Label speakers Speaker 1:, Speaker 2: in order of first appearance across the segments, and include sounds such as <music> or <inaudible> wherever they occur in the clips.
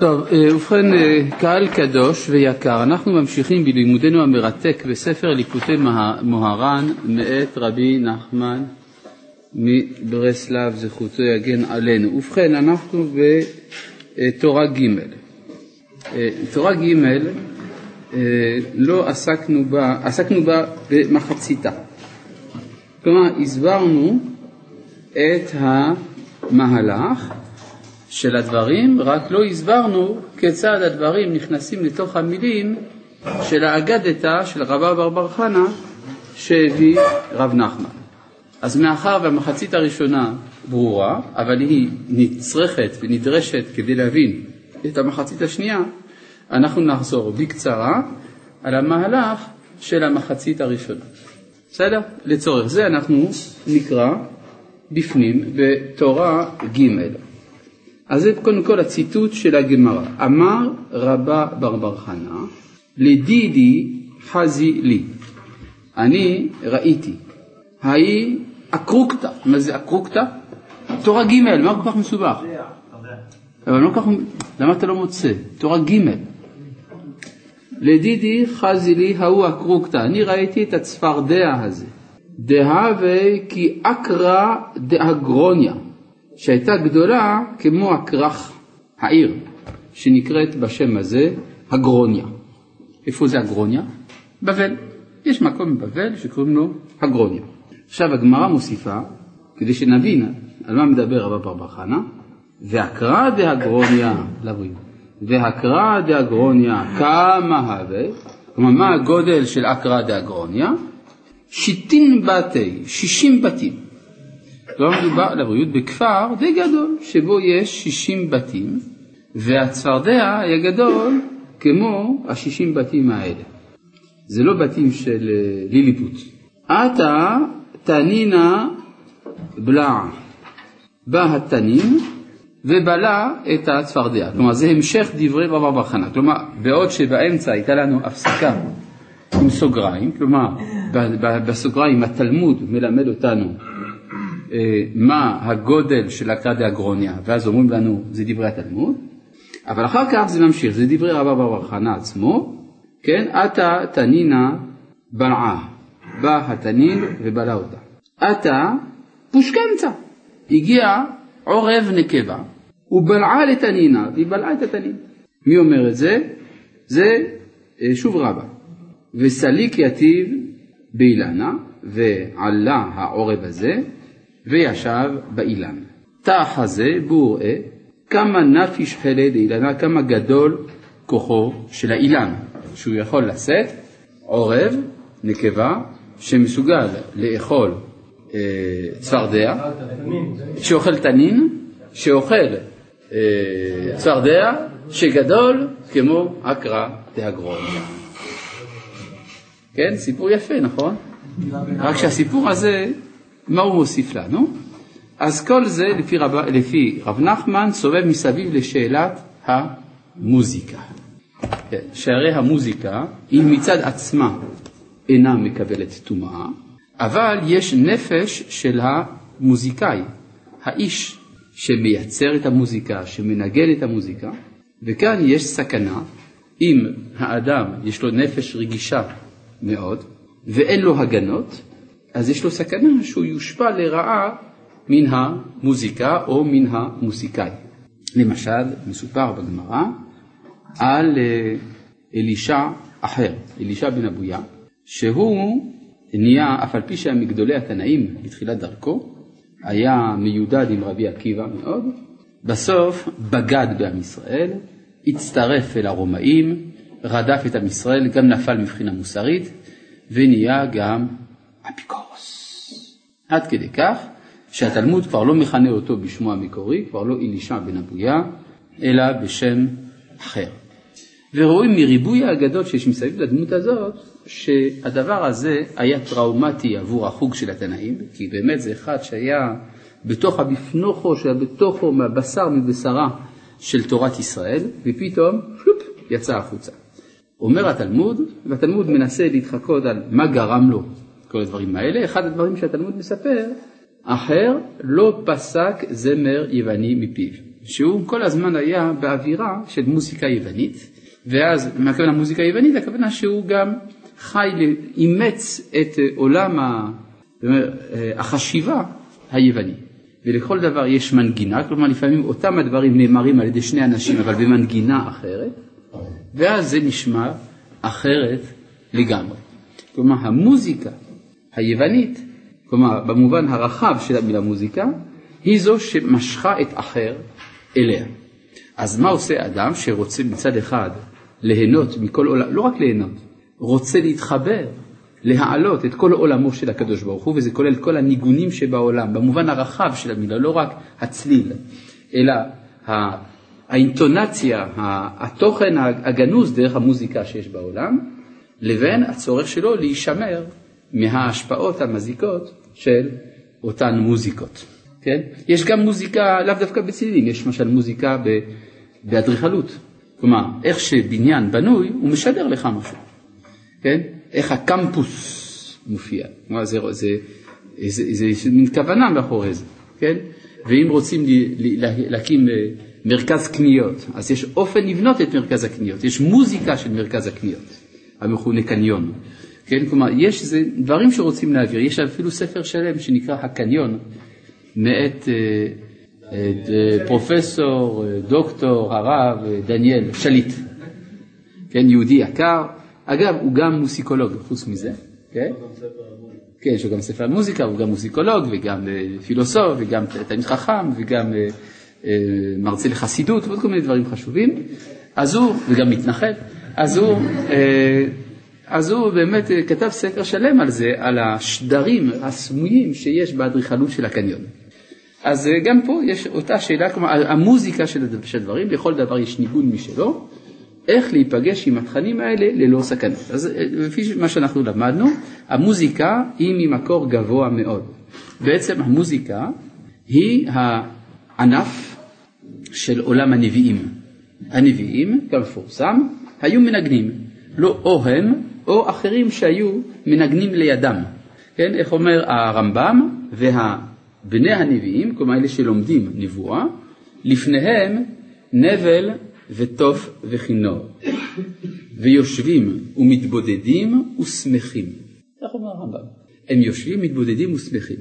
Speaker 1: טוב, אה, ובכן, אה, קהל קדוש ויקר, אנחנו ממשיכים בלימודנו המרתק בספר ליקוטי מוהר"ן מאת רבי נחמן מברסלב, זכותו יגן עלינו. ובכן, אנחנו בתורה ג'. אה, תורה ג' לא עסקנו בה, עסקנו בה במחציתה. כלומר, הסברנו את המהלך של הדברים, רק לא הסברנו כיצד הדברים נכנסים לתוך המילים של האגדתא של רבא בר בר חנא שהביא רב נחמן. אז מאחר והמחצית הראשונה ברורה, אבל היא נצרכת ונדרשת כדי להבין את המחצית השנייה, אנחנו נחזור בקצרה על המהלך של המחצית הראשונה. בסדר? לצורך זה אנחנו נקרא בפנים בתורה ג' אז זה קודם כל הציטוט של הגמרא. אמר רבא בר בר חנא, לדידי חזי לי. אני ראיתי. ההיא אקרוקתא. מה זה אקרוקתא? תורה ג', מה כל כך מסובך? אבל לא כך, למה אתה לא מוצא? תורה ג'. לדידי חזי לי ההוא אקרוקתא. אני ראיתי את הצפרדע הזה. דהווה כי אקרא דאגרוניה. שהייתה גדולה כמו הכרך העיר, שנקראת בשם הזה הגרוניה. איפה זה הגרוניה? בבל. יש מקום בבבל שקוראים לו הגרוניה. עכשיו הגמרא מוסיפה, כדי שנבין על מה מדבר רבא בר בר חנא, והקרא דהגרוניה, והקרא דהגרוניה כמה הווה, כלומר מה הגודל של אקרא דהגרוניה? שיטין בתי, שישים בתים. לא מדובר לבריאות בכפר די גדול, שבו יש 60 בתים, והצפרדע היה גדול כמו ה-60 בתים האלה. זה לא בתים של אה, ליליפוט. עתה תנינה בלע. בא התנין ובלע את הצפרדע. כלומר זה המשך דברי רבא בר חנא. כלומר בעוד שבאמצע הייתה לנו הפסקה עם סוגריים, כלומר בסוגריים התלמוד מלמד אותנו מה הגודל של הקרא אגרוניה, ואז אומרים לנו זה דברי התלמוד, אבל אחר כך זה ממשיך, זה דברי רבא בר חנא עצמו, כן, עתה תנינה בלעה, בא התנין ובלע אותה. עתה פושקנצה, הגיע עורב נקבה, ובלעה לתנינה, והיא בלעה את התנין. מי אומר את זה? זה אה, שוב רבא. וסליק יתיב באילנה, ועלה העורב הזה, וישב באילן. תא חזה בור אה, כמה נפיש חלד אילנה, כמה גדול כוחו של האילן, שהוא יכול לשאת עורב, נקבה, שמסוגל לאכול אה, צפרדע, שאוכל תנין, שאוכל אה, צפרדע, שגדול כמו אקרא דהגרוניה. כן, סיפור יפה, נכון? רק שהסיפור הזה מה הוא מוסיף לנו? אז כל זה לפי רב, לפי רב נחמן סובב מסביב לשאלת המוזיקה. כן, שהרי המוזיקה היא מצד עצמה אינה מקבלת טומאה, אבל יש נפש של המוזיקאי, האיש שמייצר את המוזיקה, שמנגן את המוזיקה, וכאן יש סכנה אם האדם יש לו נפש רגישה מאוד ואין לו הגנות, אז יש לו סכנה שהוא יושפע לרעה מן המוזיקה או מן המוסיקאי. למשל, מסופר בגמרא על אה, אלישע אחר, אלישע בן אבויה, שהוא נהיה, אף על פי שהיה מגדולי התנאים בתחילת דרכו, היה מיודד עם רבי עקיבא מאוד, בסוף בגד בעם ישראל, הצטרף אל הרומאים, רדף את עם ישראל, גם נפל מבחינה מוסרית, ונהיה גם אפיקורוס. עד כדי כך שהתלמוד כבר לא מכנה אותו בשמו המקורי, כבר לא אלישע בן אבויה, אלא בשם אחר. ורואים מריבוי האגדות שיש מסביב לדמות הזאת, שהדבר הזה היה טראומטי עבור החוג של התנאים, כי באמת זה אחד שהיה בתוך הבפנוכו, שהיה בתוכו מהבשר מבשרה של תורת ישראל, ופתאום שלופ, יצא החוצה. אומר התלמוד, והתלמוד מנסה להתחקות על מה גרם לו כל הדברים האלה. אחד הדברים שהתלמוד מספר, אחר לא פסק זמר יווני מפיו. שהוא כל הזמן היה באווירה של מוזיקה יוונית, ואז, מה הכוונה מוזיקה יוונית? הכוונה שהוא גם חי, אימץ את עולם החשיבה היווני. ולכל דבר יש מנגינה, כלומר לפעמים אותם הדברים נאמרים על ידי שני אנשים אבל במנגינה אחרת, ואז זה נשמע אחרת לגמרי. כלומר המוזיקה היוונית, כלומר במובן הרחב של המילה מוזיקה, היא זו שמשכה את אחר אליה. אז מה עושה אדם שרוצה מצד אחד ליהנות מכל עולם, לא רק ליהנות, רוצה להתחבר, להעלות את כל עולמו של הקדוש ברוך הוא, וזה כולל כל הניגונים שבעולם, במובן הרחב של המילה, לא רק הצליל, אלא האינטונציה, התוכן הגנוז דרך המוזיקה שיש בעולם, לבין הצורך שלו להישמר מההשפעות המזיקות של אותן מוזיקות. כן? יש גם מוזיקה, לאו דווקא בצלילים, יש למשל מוזיקה באדריכלות. כלומר, איך שבניין בנוי, הוא משדר לך משהו. כן? איך הקמפוס מופיע. כלומר, זה, זה, זה, זה, זה מין כוונה מאחורי זה. כן? ואם רוצים להקים אה, מרכז קניות, אז יש אופן לבנות את מרכז הקניות, יש מוזיקה של מרכז הקניות, המכונה קניון. כן? כלומר, יש זה, דברים שרוצים להעביר, יש אפילו ספר שלם שנקרא הקניון, מאת אה, אה, פרופסור, אה, דוקטור, הרב דניאל שליט, כן, יהודי יקר, אגב הוא גם מוסיקולוג חוץ מזה, כן? כן, יש לו גם ספר מוזיקה, הוא גם מוזיקולוג וגם פילוסוף וגם תלמיד חכם וגם מרצה לחסידות ועוד כל מיני דברים חשובים, אז הוא, וגם מתנחל, אז הוא, אז הוא באמת כתב ספר שלם על זה, על השדרים הסמויים שיש באדריכלות של הקניון. אז אה, גם פה יש אותה שאלה, כלומר המוזיקה של הדברים, לכל דבר יש ניגון משלו, איך להיפגש עם התכנים האלה ללא סכנות. אז אה, לפי מה שאנחנו למדנו, המוזיקה היא ממקור גבוה מאוד. בעצם המוזיקה היא הענף של עולם הנביאים. הנביאים, כמפורסם, היו מנגנים, לא או הם או אחרים שהיו מנגנים לידם. כן, איך אומר הרמב"ם, וה... בני הנביאים, כלומר אלה שלומדים נבואה, לפניהם נבל ותוף וכינור, ויושבים ומתבודדים ושמחים. כך אומר הרמב"ם. הם יושבים, מתבודדים ושמחים.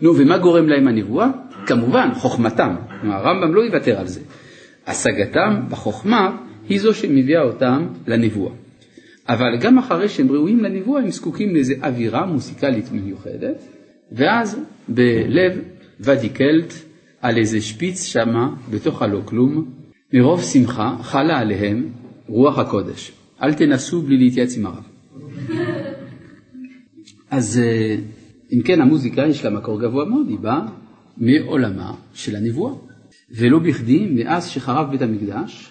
Speaker 1: נו, ומה גורם להם הנבואה? כמובן, חוכמתם. כלומר, הרמב"ם לא יוותר על זה. השגתם בחוכמה היא זו שמביאה אותם לנבואה. אבל גם אחרי שהם ראויים לנבואה, הם זקוקים לאיזו אווירה מוסיקלית מיוחדת, ואז בלב ודיקלט על איזה שפיץ שמה בתוך הלא כלום, מרוב שמחה חלה עליהם רוח הקודש. אל תנסו בלי להתייעץ עם הרב. <laughs> אז אה, אם כן המוזיקה יש לה מקור גבוה מאוד, היא באה מעולמה של הנבואה. ולא בכדי, מאז שחרב בית המקדש,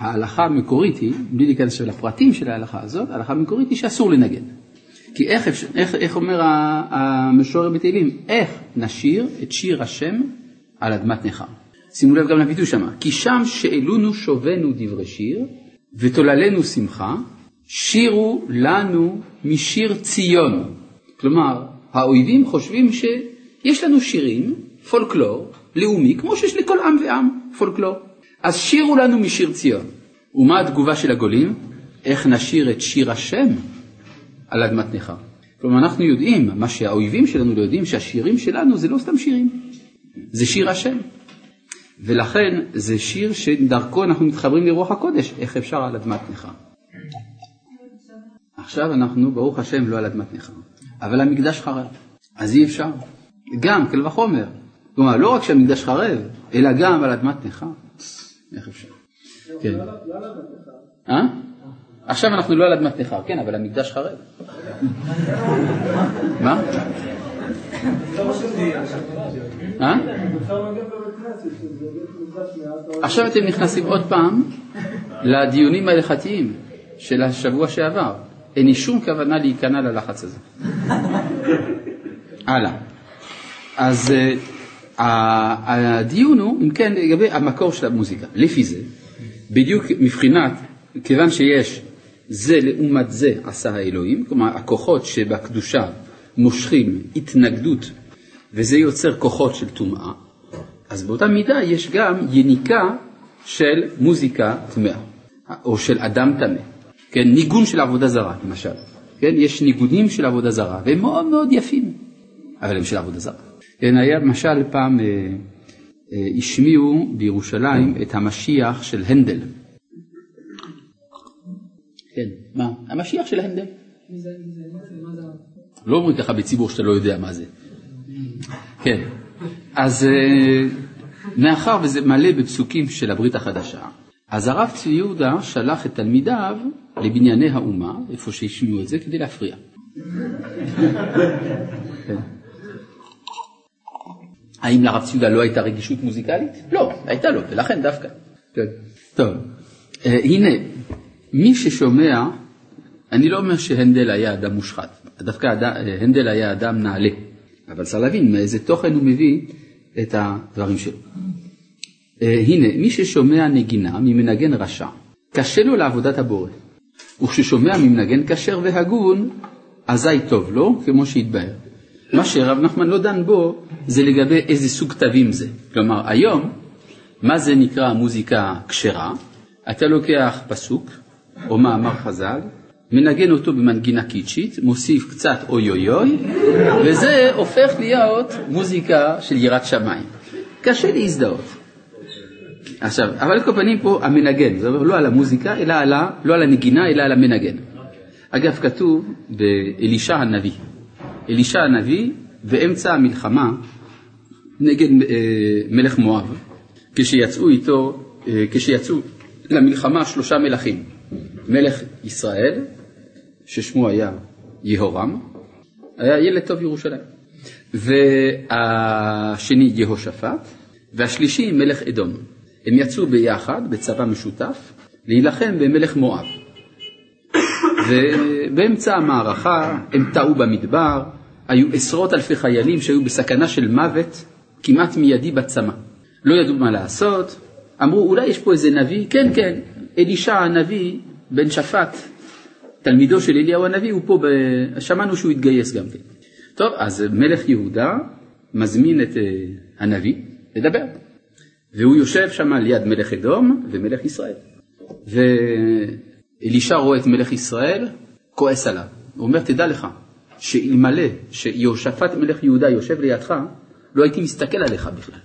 Speaker 1: ההלכה המקורית היא, בלי להיכנס לפרטים של ההלכה הזאת, ההלכה המקורית היא שאסור לנגן. כי איך, איך, איך אומר המשורר בתהילים, איך נשיר את שיר השם על אדמת נכר. שימו לב גם לביטוי שמה, כי שם שאלונו שובנו דברי שיר ותוללנו שמחה, שירו לנו משיר ציון. כלומר, האויבים חושבים שיש לנו שירים, פולקלור, לאומי, כמו שיש לכל עם ועם פולקלור. אז שירו לנו משיר ציון. ומה התגובה של הגולים? איך נשיר את שיר השם על אדמת נכר. כלומר אנחנו יודעים, מה שהאויבים שלנו לא יודעים, שהשירים שלנו זה לא סתם שירים, זה שיר השם. ולכן זה שיר שדרכו אנחנו מתחברים לרוח הקודש, איך אפשר על אדמת נכר. עכשיו אנחנו, ברוך השם, לא על אדמת נכר, אבל המקדש חרב, אז אי אפשר. גם, קל וחומר. כלומר, לא רק שהמקדש חרב, אלא גם על אדמת נכר. איך אפשר? כן. אה? עכשיו אנחנו לא על אדמת נכר, כן, אבל המקדש חרב. מה? אה? עכשיו אתם נכנסים עוד פעם לדיונים ההלכתיים של השבוע שעבר. אין לי שום כוונה להיכנע ללחץ הזה. הלאה. אז uh, הדיון הוא, אם כן, לגבי המקור של המוזיקה. לפי זה, בדיוק מבחינת, כיוון שיש זה לעומת זה עשה האלוהים, כלומר הכוחות שבקדושה מושכים התנגדות וזה יוצר כוחות של טומאה, אז באותה מידה יש גם יניקה של מוזיקה טמאה, או של אדם טמא. כן, ניגון של עבודה זרה, למשל. כן, יש ניגונים של עבודה זרה, והם מאוד מאוד יפים, אבל הם של עבודה זרה. כן, היה למשל פעם אה, אה, השמיעו בירושלים את המשיח של הנדל. כן, מה? המשיח של הנדל. לא אומרים ככה בציבור שאתה לא יודע מה זה. כן, אז אה, מאחר וזה מלא בפסוקים של הברית החדשה, אז הרב צבי יהודה שלח את תלמידיו לבנייני האומה, איפה שהשמיעו את זה, כדי להפריע. <laughs> האם לרב צבי יהודה לא הייתה רגישות מוזיקלית? לא, הייתה לו, ולכן דווקא. כן. טוב, אה, הנה, מי ששומע, אני לא אומר שהנדל היה אדם מושחת, דווקא הנדל היה אדם נעלה, אבל צריך להבין מאיזה תוכן הוא מביא את הדברים שלו. אה, הנה, מי ששומע נגינה ממנגן רשע, קשה לו לעבודת הבורא, וכששומע ממנגן כשר והגון, אזי טוב לו, כמו שהתבהר. מה שרב נחמן לא דן בו, זה לגבי איזה סוג תווים זה. כלומר, היום, מה זה נקרא מוזיקה כשרה? אתה לוקח פסוק, או מאמר חז"ל, מנגן אותו במנגינה קיצ'ית, מוסיף קצת אוי אוי אוי, וזה הופך להיות מוזיקה של יראת שמיים. קשה להזדהות. עכשיו, אבל על כל פנים פה המנגן, זה אומר לא על המוזיקה, אלא על ה, לא על הנגינה, אלא על המנגן. אגב, כתוב באלישע הנביא. אלישע הנביא, באמצע המלחמה נגד אה, מלך מואב, כשיצאו איתו, אה, כשיצאו למלחמה שלושה מלכים, מלך ישראל, ששמו היה יהורם, היה ילד טוב ירושלים, והשני יהושפט, והשלישי מלך אדום. הם יצאו ביחד בצבא משותף להילחם במלך מואב. <coughs> ובאמצע המערכה הם טעו במדבר, היו עשרות אלפי חיילים שהיו בסכנה של מוות כמעט מיידי בצמא. לא ידעו מה לעשות, אמרו אולי יש פה איזה נביא, כן כן, אלישע הנביא בן שפט, תלמידו של אליהו הנביא, הוא פה, ב... שמענו שהוא התגייס גם כן. טוב, אז מלך יהודה מזמין את uh, הנביא לדבר, והוא יושב שם ליד מלך אדום ומלך ישראל. ואלישע רואה את מלך ישראל, כועס עליו. הוא אומר, תדע לך, שאלמלא שיהושפט מלך יהודה יושב לידך, לא הייתי מסתכל עליך בכלל.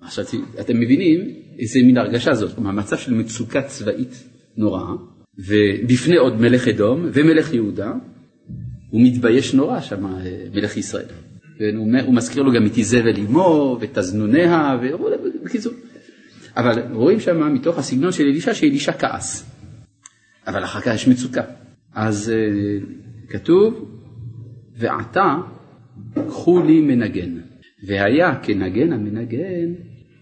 Speaker 1: עכשיו, אתם מבינים איזה מין הרגשה זאת, כלומר, מצב של מצוקה צבאית נוראה, ובפני עוד מלך אדום ומלך יהודה, הוא מתבייש נורא שם, אה, מלך ישראל. והוא מזכיר לו גם את איזבל אמו ואת הזנוניה, בקיצור. אבל רואים שם מתוך הסגנון של אלישע שאלישע כעס. אבל אחר כך יש מצוקה. אז uh, כתוב, ועתה קחו לי מנגן, והיה כנגן המנגן,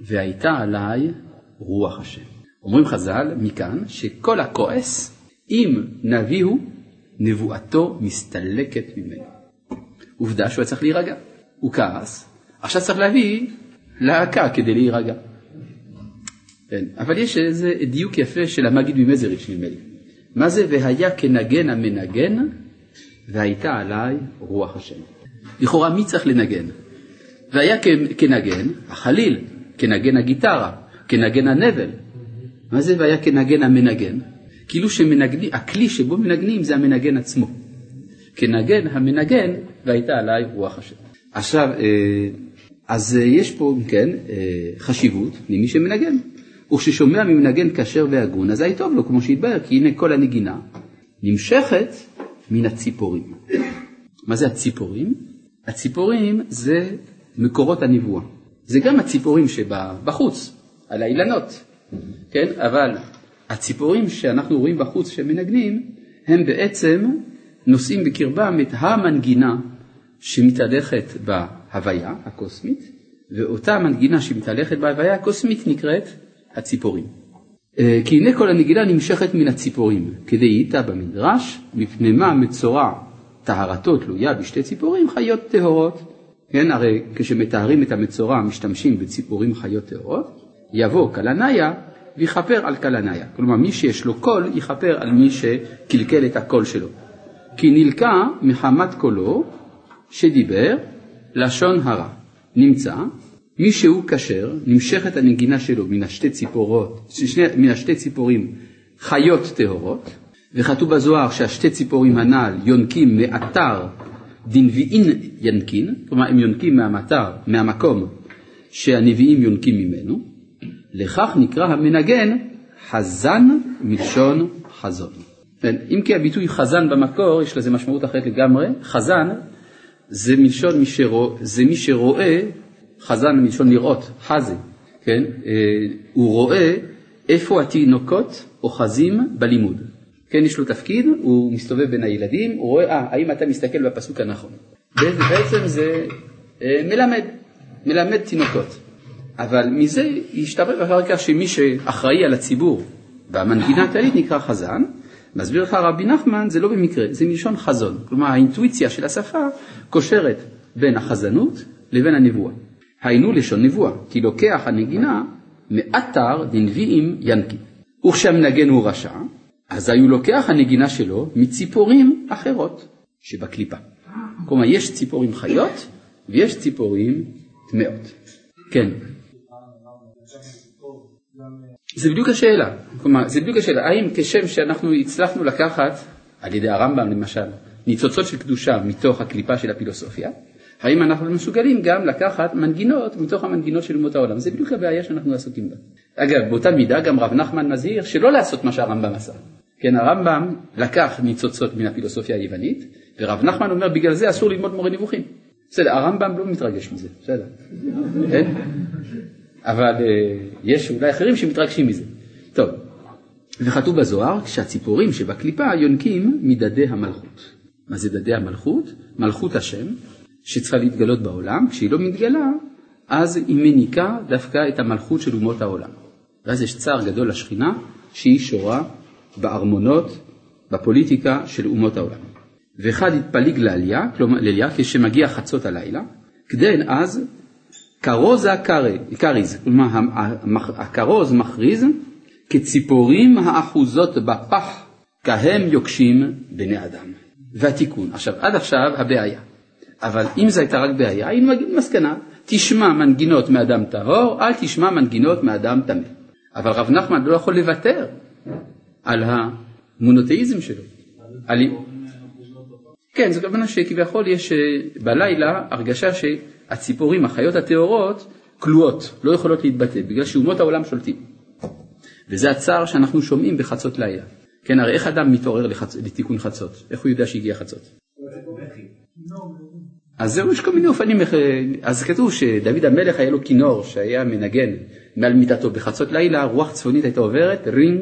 Speaker 1: והייתה עליי רוח השם. אומרים חז"ל מכאן שכל הכועס, אם נביא הוא, נבואתו מסתלקת ממנו. עובדה שהוא היה צריך להירגע, הוא כעס, עכשיו צריך להביא להקה כדי להירגע. כן, אבל יש איזה דיוק יפה של המגיד ממזריץ' נדמה לי. מה זה והיה כנגן המנגן והייתה עליי רוח השם. לכאורה מי צריך לנגן? והיה כנגן החליל, כנגן הגיטרה, כנגן הנבל, מה זה והיה כנגן המנגן? כאילו שמנגנים, הכלי שבו מנגנים זה המנגן עצמו. כנגן המנגן והייתה עליי רוח השם. עכשיו, אה, אז אה, יש פה, כן, אה, חשיבות למי שמנגן. וכששומע ממנגן כשר והגון, אזי טוב לו, כמו שהתבהר, כי הנה כל הנגינה נמשכת מן הציפורים. מה זה הציפורים? הציפורים זה מקורות הנבואה. זה גם הציפורים שבחוץ, על האילנות. כן? אבל הציפורים שאנחנו רואים בחוץ שמנגנים, הם בעצם נושאים בקרבם את המנגינה שמתהלכת בהוויה הקוסמית, ואותה מנגינה שמתהלכת בהוויה הקוסמית נקראת הציפורים. אה, כי הנה כל הנגינה נמשכת מן הציפורים, כדי איתה במדרש, מפני מה מצורע טהרתו תלויה בשתי ציפורים חיות טהורות. כן, הרי כשמתארים את המצורע משתמשים בציפורים חיות טהורות, יבוא קלניה ויכפר על קלניה. כלומר, מי שיש לו קול, יכפר על מי שקלקל את הקול שלו. כי נלקה מחמת קולו שדיבר לשון הרע. נמצא מי שהוא כשר, נמשכת הנגינה שלו מן השתי ציפורות, שני, מן השתי ציפורים חיות טהורות, וכתוב בזוהר שהשתי ציפורים הנ"ל יונקים מאתר דנביאין ינקין, כלומר הם יונקים מהמטר, מהמקום שהנביאים יונקים ממנו, לכך נקרא המנגן חזן מלשון חזון. כן, אם כי הביטוי חזן במקור יש לזה משמעות אחרת לגמרי, חזן זה מלשון מי, שרוא, זה מי שרואה, חזן מלשון לראות, חזה, כן, אה, הוא רואה איפה התינוקות אוחזים בלימוד. כן, יש לו תפקיד, הוא מסתובב בין הילדים, הוא רואה, אה, האם אתה מסתכל בפסוק הנכון. בעצם זה אה, מלמד, מלמד תינוקות. אבל מזה ישתרב אחר כך שמי שאחראי על הציבור והמנגינה הכללית נקרא חזן, מסביר לך רבי נחמן, זה לא במקרה, זה מלשון חזון. כלומר, האינטואיציה של השפה קושרת בין החזנות לבין הנבואה. היינו לשון נבואה, כי לוקח הנגינה מאתר דנביאים ינקי. וכשהמנגן הוא רשע, אז הוא לוקח הנגינה שלו מציפורים אחרות שבקליפה. כלומר, יש ציפורים חיות ויש ציפורים טמאות. כן. זה בדיוק השאלה, כלומר, זה בדיוק השאלה, האם כשם שאנחנו הצלחנו לקחת, על ידי הרמב"ם למשל, ניצוצות של קדושה מתוך הקליפה של הפילוסופיה, האם אנחנו מסוגלים גם לקחת מנגינות מתוך המנגינות של אומות העולם? זה בדיוק הבעיה שאנחנו עסוקים בה. אגב, באותה מידה גם רב נחמן מזהיר שלא לעשות מה שהרמב"ם עשה. כן, הרמב"ם לקח ניצוצות מן הפילוסופיה היוונית, ורב נחמן אומר בגלל זה אסור ללמוד מורה נבוכים. בסדר, הרמב"ם לא מתרגש מזה, בסדר. כן? אבל אה, יש אולי אחרים שמתרגשים מזה. טוב, וכתוב בזוהר שהציפורים שבקליפה יונקים מדדי המלכות. מה זה דדי המלכות? מלכות השם, שצריכה להתגלות בעולם, כשהיא לא מתגלה, אז היא מניקה דווקא את המלכות של אומות העולם. ואז יש צער גדול לשכינה, שהיא שורה בארמונות, בפוליטיקה של אומות העולם. ואחד התפליג לעלייה, כלומר לעלייה, כשמגיע חצות הלילה, כדי אז כרוזה כריז, כלומר הכרוז מכריז כציפורים האחוזות בפח כהם יוקשים בני אדם. והתיקון, עכשיו עד עכשיו הבעיה, אבל אם זו הייתה רק בעיה, היינו מגיעים למסקנה, תשמע מנגינות מאדם טהור, אל תשמע מנגינות מאדם טמא. אבל רב נחמן לא יכול לוותר על המונותאיזם שלו. על... כן, זאת הכוונה שכביכול יש אה, בלילה הרגשה שהציפורים, החיות הטהורות, כלואות, לא יכולות להתבטא, בגלל שאומות העולם שולטים. וזה הצער שאנחנו שומעים בחצות לילה. כן, הרי איך אדם מתעורר. לתיקון חצות? איך הוא יודע שהגיע חצות? אז זהו, יש כל מיני אופנים, אז כתוב שדוד המלך היה לו כינור שהיה מנגן מעל מיטתו בחצות לילה, רוח צפונית הייתה עוברת, רינג,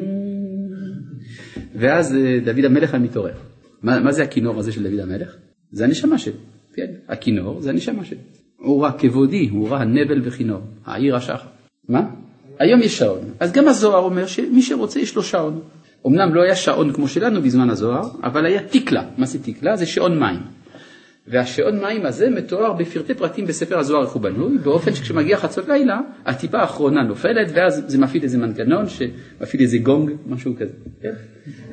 Speaker 1: ואז אה, דוד המלך היה מתעורר. מה, מה זה הכינור הזה של דוד המלך? זה הנשמה שלו, כן, הכינור זה הנשמה שלו. הוא ראה כבודי, הוא ראה נבל וכינור, העיר השחר. מה? היום יש שעון, אז גם הזוהר אומר שמי שרוצה יש לו שעון. אמנם לא היה שעון כמו שלנו בזמן הזוהר, אבל היה תיקלה. מה זה תיקלה? זה שעון מים. והשעון מים הזה מתואר בפרטי פרטים בספר הזוהר איך הוא בנוי, באופן שכשמגיע חצות לילה, הטיפה האחרונה נופלת, ואז זה מפעיל איזה מנגנון שמפעיל איזה גונג, משהו כזה.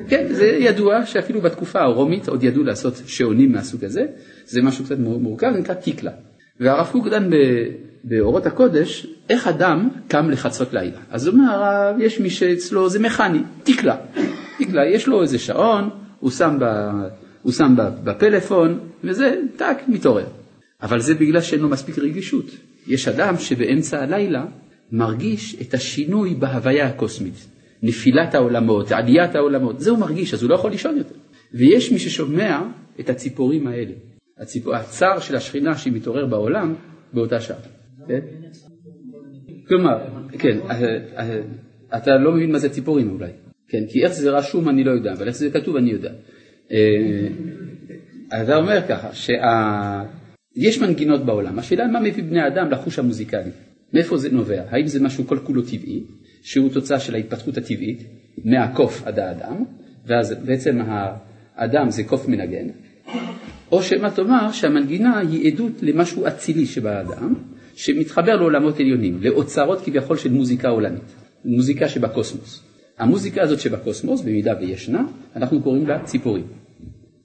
Speaker 1: כן, זה ידוע שאפילו בתקופה הרומית עוד ידעו לעשות שעונים מהסוג הזה, זה משהו קצת מורכב, נקרא תיקלה. והרב קוק דן באורות הקודש, איך אדם קם לחצות לילה. אז הוא אומר יש מי שאצלו זה מכני, תיקלה. תיקלה, יש לו איזה שעון, הוא שם ב... הוא שם בפלאפון, וזה, טאק, מתעורר. אבל זה בגלל שאין לו מספיק רגישות. יש אדם שבאמצע הלילה מרגיש את השינוי בהוויה הקוסמית. נפילת העולמות, עליית העולמות, זה הוא מרגיש, אז הוא לא יכול לישון יותר. ויש מי ששומע את הציפורים האלה, הציפור, הצער של השכינה שהיא מתעורר בעולם באותה שעה. כן? כלומר, כן, אה, אה, אתה לא מבין מה זה ציפורים אולי, כן, כי איך זה רשום אני לא יודע, אבל איך זה כתוב אני יודע. אתה אה, אומר ככה, שיש מנגינות בעולם, השאלה מה מביא בני אדם לחוש המוזיקלי, מאיפה זה נובע, האם זה משהו כל כולו טבעי, שהוא תוצאה של ההתפתחות הטבעית, מהקוף עד האדם, ואז בעצם האדם זה קוף מנגן, או שמא תאמר שהמנגינה היא עדות למשהו אצילי שבאדם, שמתחבר לעולמות עליונים, לאוצרות כביכול של מוזיקה עולמית, מוזיקה שבקוסמוס. המוזיקה הזאת שבקוסמוס, במידה וישנה, אנחנו קוראים לה ציפורים.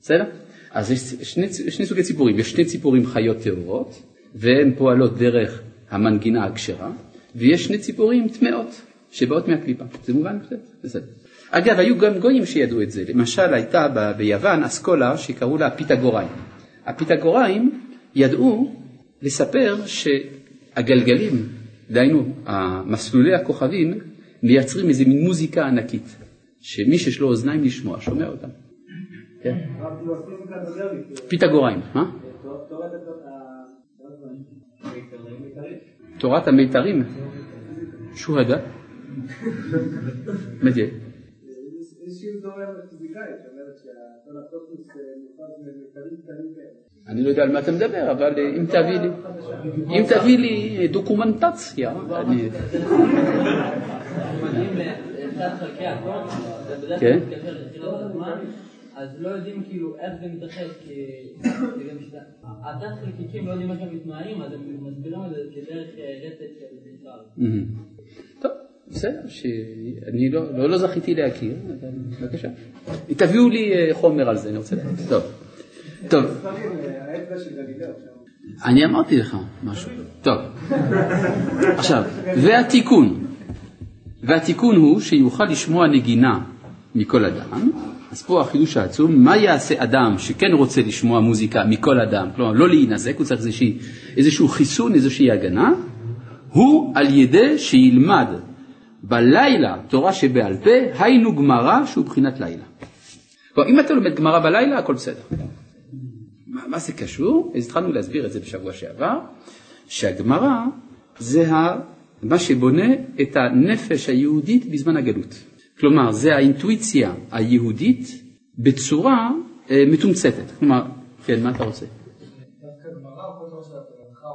Speaker 1: בסדר? אז יש שני, שני סוגי ציפורים, יש שני ציפורים חיות טהורות, והן פועלות דרך המנגינה הכשרה, ויש שני ציפורים טמאות שבאות מהקליפה. זה מובן? בסדר. אגב, היו גם גויים שידעו את זה. למשל, הייתה ב- ביוון אסכולה שקראו לה פיתגוראים. הפיתגוראים ידעו לספר שהגלגלים, דהיינו, מסלולי הכוכבים, מייצרים איזה מין מוזיקה ענקית, שמי שיש לו אוזניים לשמוע, שומע אותם. כן. פיתגוראים, אה? תורת המיתרים, שוהדה, מדיה. אני לא יודע על מה אתה מדבר, אבל אה, אם תביא לי, אם תביא לי דוקומנטציה, אני... כן.
Speaker 2: אז לא יודעים כאילו איך זה מתרחש, כי התת חלקיקים לא יודעים איך הם מתנהלים, אז הם מסבירים את זה כדרך אה, רצף של.
Speaker 1: מהמם. טוב, בסדר, שאני לא, לא, לא זכיתי להכיר, אבל בבקשה. תביאו לי אה, חומר על זה, אני רוצה לדעת. טוב, טוב. אני אמרתי לך משהו. טוב. עכשיו, והתיקון. והתיקון הוא שיוכל לשמוע נגינה מכל אדם. אז פה החידוש העצום, מה יעשה אדם שכן רוצה לשמוע מוזיקה מכל אדם, כלומר לא להינזק, הוא צריך איזושהי, איזשהו חיסון, איזושהי הגנה, הוא על ידי שילמד בלילה תורה שבעל פה, היינו גמרא שהוא בחינת לילה. כלומר, אם אתה לומד גמרא בלילה, הכל בסדר. מה, מה זה קשור? אז התחלנו להסביר את זה בשבוע שעבר, שהגמרא זה ה, מה שבונה את הנפש היהודית בזמן הגלות. כלומר, זה האינטואיציה היהודית בצורה אה, מתומצתת. כלומר, כן, מה אתה רוצה?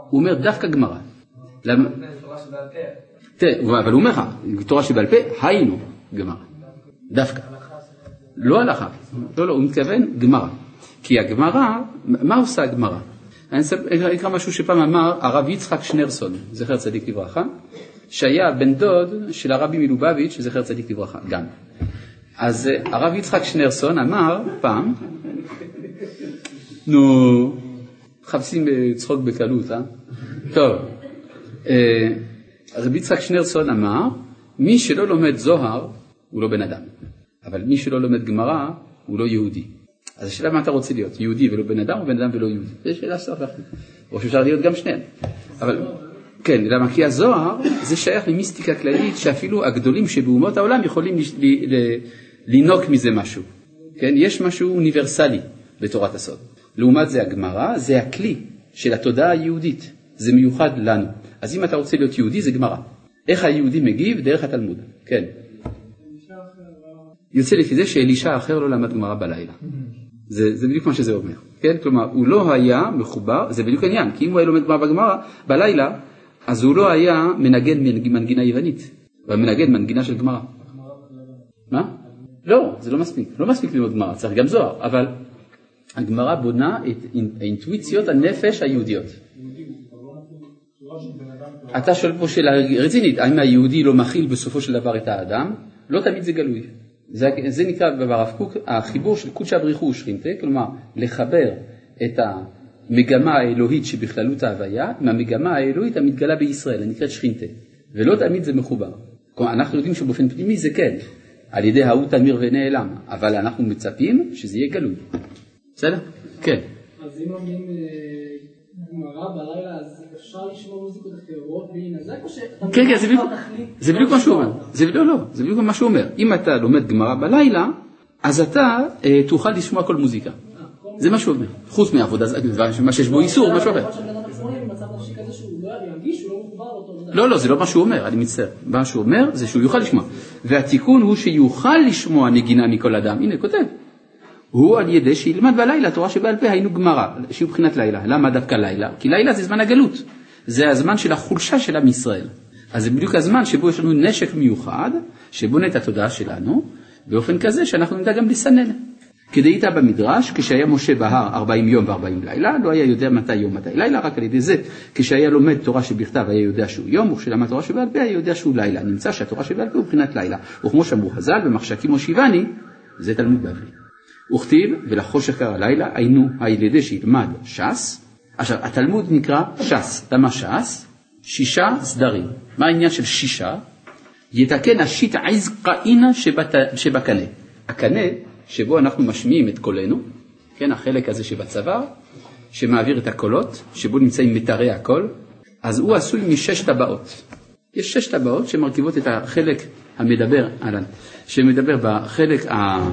Speaker 1: הוא אומר דווקא גמרא. למה? תראה, אבל הוא אומר לך, תורה שבעל פה, היינו גמרא. דווקא. לא הלכה. לא, לא, הוא מתכוון גמרא. כי הגמרא, מה עושה הגמרא? אני אקרא משהו שפעם אמר הרב יצחק שנרסון, זכר צדיק לברכה, שהיה בן דוד של הרבי מלובביץ', זכר צדיק לברכה, גם. אז אה, הרב יצחק שנרסון אמר פעם, נו, מחפשים אה, צחוק בקלות, אה? טוב, אה, רבי יצחק שנרסון אמר, מי שלא לומד זוהר הוא לא בן אדם, אבל מי שלא לומד גמרא הוא לא יהודי. אז השאלה מה אתה רוצה להיות, יהודי ולא בן אדם או בן אדם ולא יהודי? זו שאלה סבבה. או שאפשר להיות גם שניהם. אבל, כן, למה? כי הזוהר זה שייך למיסטיקה כללית שאפילו הגדולים שבאומות העולם יכולים לש- ל- ל- לינוק מזה משהו. כן, יש משהו אוניברסלי בתורת הסוד. לעומת זה הגמרא זה הכלי של התודעה היהודית, זה מיוחד לנו. אז אם אתה רוצה להיות יהודי זה גמרא. איך היהודי מגיב? דרך התלמוד. כן. יוצא לפי זה שאלישע האחר לא למד גמרא בלילה. זה, זה בדיוק מה שזה אומר, כן? כלומר, הוא לא היה מחובר, זה בדיוק העניין, כי אם הוא היה לומד גמרא בגמרא בלילה, אז הוא לא היה מנגן מנג- מנגינה יוונית, הוא היה מנגן מנגינה של גמרא. מה? לא, זה לא מספיק, לא מספיק ללמוד גמרא, צריך גם זוהר, אבל הגמרא בונה את אינ- אינטואיציות הנפש היהודיות. אתה שואל פה שאלה רצינית, האם היהודי לא מכיל בסופו של דבר את האדם? לא תמיד זה גלוי. זה, זה נקרא ברב קוק החיבור של קודשא בריחו ושכינתה, כלומר לחבר את המגמה האלוהית שבכללות ההוויה עם המגמה האלוהית המתגלה בישראל, הנקראת שכינתה, ולא תמיד זה מחובר. כלומר, אנחנו יודעים שבאופן פנימי זה כן, על ידי ההוא תמיר ונעלם, אבל אנחנו מצפים שזה יהיה גלוי. בסדר? כן.
Speaker 3: אז אם לומדים אה, גמרא בלילה, אז אפשר לשמוע מוזיקות אחרות בלי להינזק, או שאתה
Speaker 1: כן, כן, זה בדיוק, זה מה שהוא אומר. זה, לא, לא, זה בדיוק מה שהוא אומר. אם אתה לומד גמרא בלילה, אז אתה אה, תוכל לשמוע כל מוזיקה. זה מה שהוא אומר. חוץ מעבודה, זה מה שיש בו איסור, משהו אחר.
Speaker 3: לא לא.
Speaker 1: לא, לא, זה לא מה שהוא אומר, אני מצטער. מה שהוא אומר זה שהוא יוכל לשמוע. והתיקון הוא שיוכל לשמוע נגינה מכל אדם. הנה, כותב. הוא על ידי שילמד בלילה תורה שבעל פה היינו גמרא, שהיא מבחינת לילה. למה דווקא לילה? כי לילה זה זמן הגלות. זה הזמן של החולשה של עם ישראל. אז זה בדיוק הזמן שבו יש לנו נשק מיוחד, שבונה את התודעה שלנו, באופן כזה שאנחנו נדע גם לסנן. כדאיתא במדרש, כשהיה משה בהר 40 יום ו-40 לילה, לא היה יודע מתי יום מתי לילה, רק על ידי זה, כשהיה לומד תורה שבכתב היה יודע שהוא יום, וכשלמד תורה שבעל פה היה יודע שהוא לילה. נמצא שהתורה שבעל פה הוא מבחינת לילה. וכמו שאמרו חז"ל, במחשכים הושיבני, זה תלמוד בבלי. וכתיב, ולחושך קרא לילה, היינו על ידי שילמד ש"ס. עכשיו, התלמוד נקרא ש"ס. למה ש"ס? שישה סדרים. מה העניין של שישה? יתקן השיט עז קאינה שבקנה. הקנה שבו אנחנו משמיעים את קולנו, כן, החלק הזה שבצוואר, שמעביר את הקולות, שבו נמצאים מיתרי הקול, אז הוא עשוי משש טבעות. יש שש טבעות שמרכיבות את החלק המדבר, שמדבר בחלק, ה...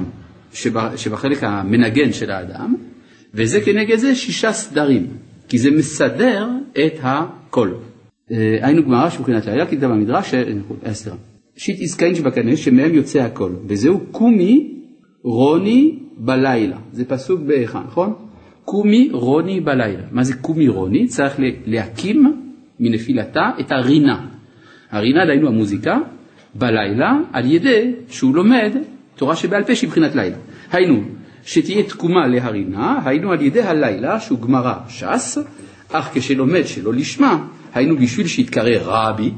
Speaker 1: שב... שבחלק המנגן של האדם, וזה כנגד זה שישה סדרים, כי זה מסדר את הקול. אה, היינו גמרא שמבחינת לילה, כי כתב במדרש, אה, סליחה, שיט עסקאין שבקנה, שמהם יוצא הקול, וזהו קומי רוני בלילה, זה פסוק באחד, נכון? קומי רוני בלילה. מה זה קומי רוני? צריך להקים מנפילתה את הרינה. הרינה, דהיינו המוזיקה, בלילה, על ידי שהוא לומד תורה שבעל פה שהיא מבחינת לילה. היינו, שתהיה תקומה להרינה, היינו על ידי הלילה, שהוא גמרא ש"ס, אך כשלומד שלא לשמה, היינו בשביל שיתקרא רבי,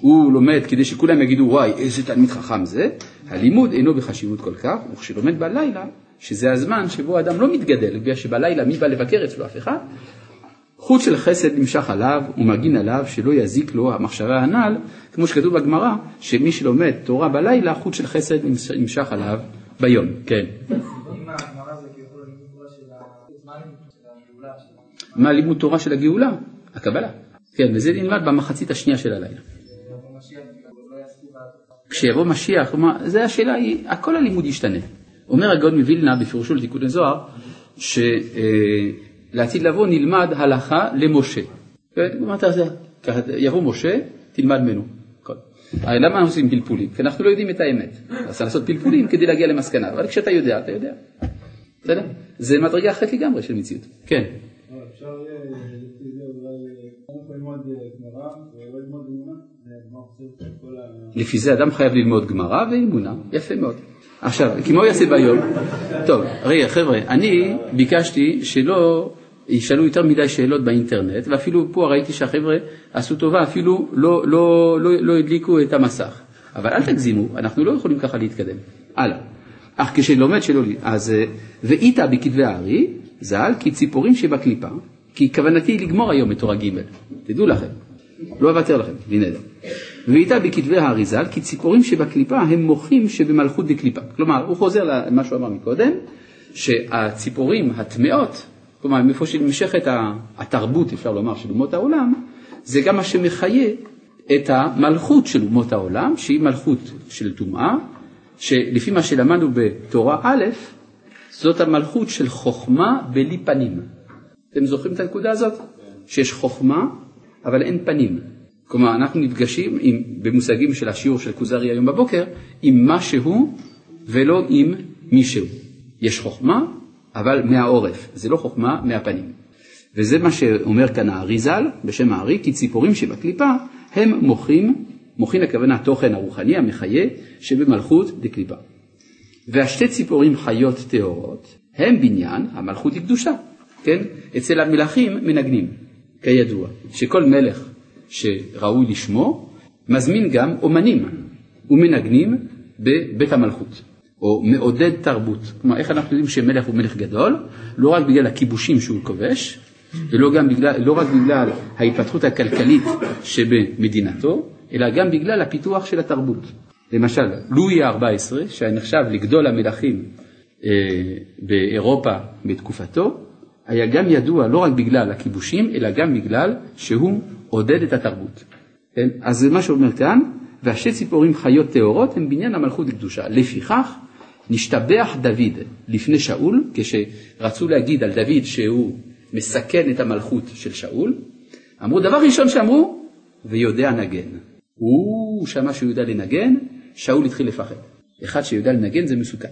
Speaker 1: הוא לומד כדי שכולם יגידו וואי איזה תלמיד חכם זה, הלימוד אינו בחשיבות כל כך, וכשלומד בלילה, שזה הזמן שבו האדם לא מתגדל, בגלל שבלילה מי בא לבקר אצלו אף אחד, חוט של חסד נמשך עליו ומגין עליו שלא יזיק לו המחשבה הנ"ל, כמו שכתוב בגמרא, שמי שלומד תורה בלילה, חוט של חסד נמשך עליו ביום. כן.
Speaker 4: כאילו. מה לימוד
Speaker 1: תורה של הגאולה? הקבלה. כן, וזה נלמד במחצית השנייה של הלילה.
Speaker 4: לא
Speaker 1: כשיבוא משיח, כלומר, זה השאלה היא, הכל הלימוד ישתנה. אומר הגאון מווילנה בפירושו לתיקון הזוהר, שלעתיד לבוא נלמד הלכה למשה. מה אתה? ככה, יבוא משה, תלמד ממנו. הרי למה אנחנו עושים פלפולים? כי אנחנו לא יודעים את האמת. אז צריך לעשות פלפולים כדי להגיע למסקנה, אבל כשאתה יודע, אתה יודע. בסדר? זה מדרגה אחרת לגמרי של מציאות. כן.
Speaker 5: אפשר יהיה לפי זה אולי, אני יכול ללמוד גמרא ולא ללמוד אמונה, מה חושב על כל ה...
Speaker 1: לפי זה אדם חייב ללמוד גמרא ואמונה, יפה מאוד. עכשיו, כי מה הוא יעשה ביום? טוב, רגע, חבר'ה, אני ביקשתי שלא ישאלו יותר מדי שאלות באינטרנט, ואפילו פה ראיתי שהחבר'ה עשו טובה, אפילו לא, לא, לא, לא הדליקו את המסך. אבל אל תגזימו, אנחנו לא יכולים ככה להתקדם. הלאה. אך כשלומד שלא, ל- אז אה, ואיתה בכתבי הארי, ז"ל, כי ציפורים שבקליפה, כי כוונתי לגמור היום את תורה ג', תדעו לכם. לא אוותר לכם, הנה זה. ואיתה בכתבי האריזל, כי ציפורים שבקליפה הם מוחים שבמלכות דקליפה. כלומר, הוא חוזר למה שהוא אמר מקודם, שהציפורים הטמעות, כלומר, מאיפה שנמשכת התרבות, אפשר לומר, של אומות העולם, זה גם מה שמחיה את המלכות של אומות העולם, שהיא מלכות של טומאה, שלפי מה שלמדנו בתורה א', זאת המלכות של חוכמה בלי פנים. אתם זוכרים את הנקודה הזאת? שיש חוכמה, אבל אין פנים. כלומר, אנחנו נפגשים עם, במושגים של השיעור של כוזרי היום בבוקר, עם משהו ולא עם מישהו. יש חוכמה, אבל מהעורף, זה לא חוכמה מהפנים. וזה מה שאומר כאן הארי ז"ל, בשם הארי, כי ציפורים שבקליפה הם מוחים, מוחין הכוונה התוכן הרוחני המחיה שבמלכות דקליפה. והשתי ציפורים חיות טהורות הם בניין, המלכות היא קדושה, כן? אצל המלכים מנגנים, כידוע, שכל מלך שראוי לשמו מזמין גם אומנים ומנגנים בבית המלכות, או מעודד תרבות. כלומר, איך אנחנו יודעים שמלך הוא מלך גדול? לא רק בגלל הכיבושים שהוא כובש, ולא בגלל, לא רק בגלל ההתפתחות הכלכלית שבמדינתו, אלא גם בגלל הפיתוח של התרבות. למשל, לואי ה-14, שנחשב לגדול המלכים אה, באירופה בתקופתו, היה גם ידוע לא רק בגלל הכיבושים, אלא גם בגלל שהוא עודד את התרבות. כן? אז זה מה שאומר כאן, והשתי ציפורים חיות טהורות הם בניין המלכות לקדושה. לפיכך, נשתבח דוד לפני שאול, כשרצו להגיד על דוד שהוא מסכן את המלכות של שאול, אמרו, דבר ראשון שאמרו, ויודע נגן. הוא שמע שהוא יודע לנגן, שאול התחיל לפחד. אחד שיודע לנגן זה מסוכן.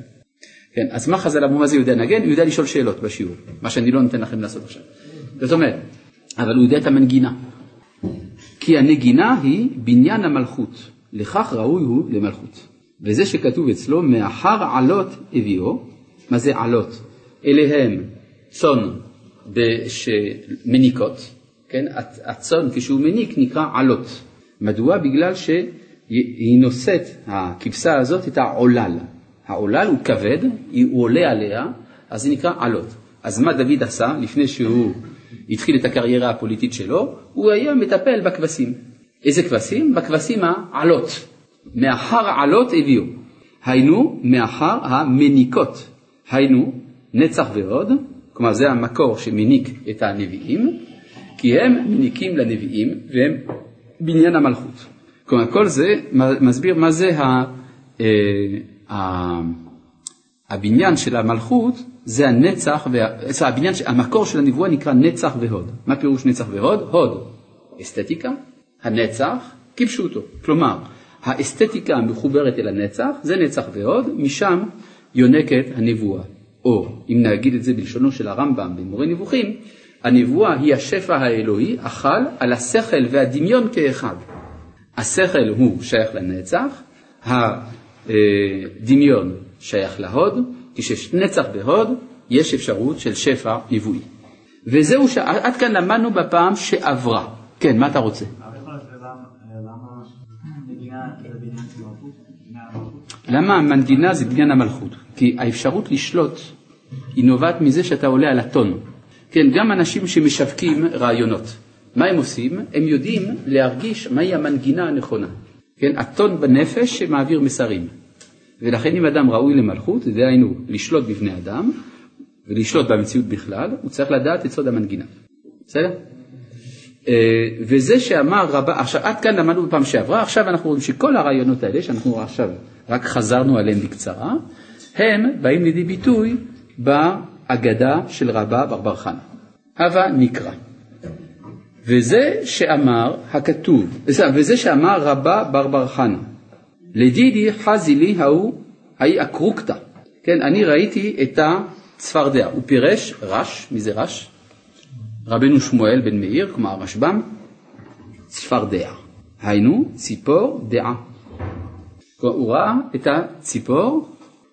Speaker 1: כן, אז מה חז"ל אמרו מה זה יודע לנגן? הוא יודע לשאול שאלות בשיעור, מה שאני לא נותן לכם לעשות עכשיו. זאת אומרת, אבל הוא יודע את המנגינה. כי הנגינה היא בניין המלכות, לכך ראוי הוא למלכות. וזה שכתוב אצלו, מאחר עלות הביאו, מה זה עלות? אלה הם צאן שמניקות, כן? הצאן כשהוא מניק נקרא עלות. מדוע? בגלל שהיא נושאת, הכבשה הזאת, את העולל. העולל הוא כבד, הוא עולה עליה, אז זה נקרא עלות. אז מה דוד עשה לפני שהוא התחיל את הקריירה הפוליטית שלו, הוא היה מטפל בכבשים. איזה כבשים? בכבשים העלות. מאחר עלות הביאו. היינו, מאחר המניקות. היינו, נצח ועוד, כלומר זה המקור שמניק את הנביאים, כי הם מניקים לנביאים והם בניין המלכות. כלומר כל זה מסביר מה זה ה, אה, ה, הבניין של המלכות, זה הנצח, וה, הבניין, המקור של הנבואה נקרא נצח והוד. מה פירוש נצח והוד? הוד, אסתטיקה, הנצח, כפשוטו. כלומר, האסתטיקה המחוברת אל הנצח, זה נצח והוד, משם יונקת הנבואה. או אם נגיד את זה בלשונו של הרמב"ם במורה נבוכים, הנבואה היא השפע האלוהי החל על השכל והדמיון כאחד. השכל הוא שייך לנצח, הדמיון שייך להוד, כשיש נצח בהוד יש אפשרות של שפע נבואי. וזהו, ש... עד כאן למדנו בפעם שעברה. כן, מה אתה רוצה? למה המנגינה זה בניין המלכות? כי האפשרות לשלוט היא נובעת מזה שאתה עולה על הטון. כן, גם אנשים שמשווקים רעיונות, מה הם עושים? הם יודעים להרגיש מהי המנגינה הנכונה. כן, הטון בנפש שמעביר מסרים. ולכן אם אדם ראוי למלכות, דהיינו לשלוט בבני אדם ולשלוט במציאות בכלל, הוא צריך לדעת את סוד המנגינה. בסדר? אה, וזה שאמר רבה, עכשיו עד כאן למדנו בפעם שעברה, עכשיו אנחנו רואים שכל הרעיונות האלה, שאנחנו עכשיו רק חזרנו עליהם בקצרה, הם באים לידי ביטוי בהגדה של רבה ברבר חנה. הווה נקרא. וזה שאמר הכתוב, וזה שאמר רבה ברבר חנה, לדידי חזי לי ההוא, ההיא אקרוקתא. כן, אני ראיתי את הצפרדע. הוא פירש רש, מי זה רש? רבנו שמואל בן מאיר, כלומר הרשב"ם, צפרדע. היינו ציפור דעה. כלומר, הוא ראה את הציפור,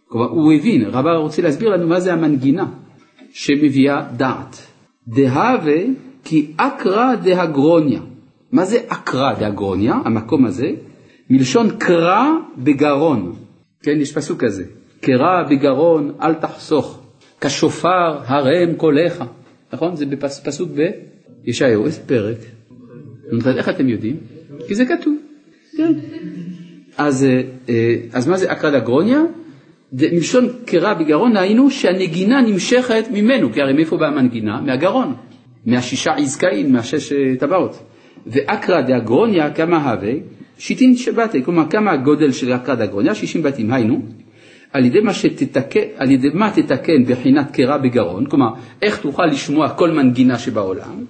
Speaker 1: כלומר הוא הבין, רבא רוצה להסביר לנו מה זה המנגינה שמביאה דעת. דהווה כי אקרא דהגרוניה. מה זה אקרא דהגרוניה? המקום הזה מלשון קרא בגרון, כן, יש פסוק כזה, קרא בגרון אל תחסוך, כשופר הרם קולך, נכון? זה בפסוק בישעיהו, איזה פרק? איך אתם יודעים? כי זה כתוב, כן. אז, אה, אה, אז מה זה אקרא דגרוניה? מלשון קרא בגרון היינו שהנגינה נמשכת ממנו, כי הרי מאיפה באה המנגינה? מהגרון, מהשישה עזקאים, מהשש אה, טבעות. ואקרא דאגרוניה כמה הווה שיטין שבתי, כלומר כמה הגודל של אקרא דגרוניה? 60 בתים, היינו, על ידי מה שתתקן, על ידי מה תתקן בחינת קרע בגרון, כלומר איך תוכל לשמוע כל מנגינה שבעולם,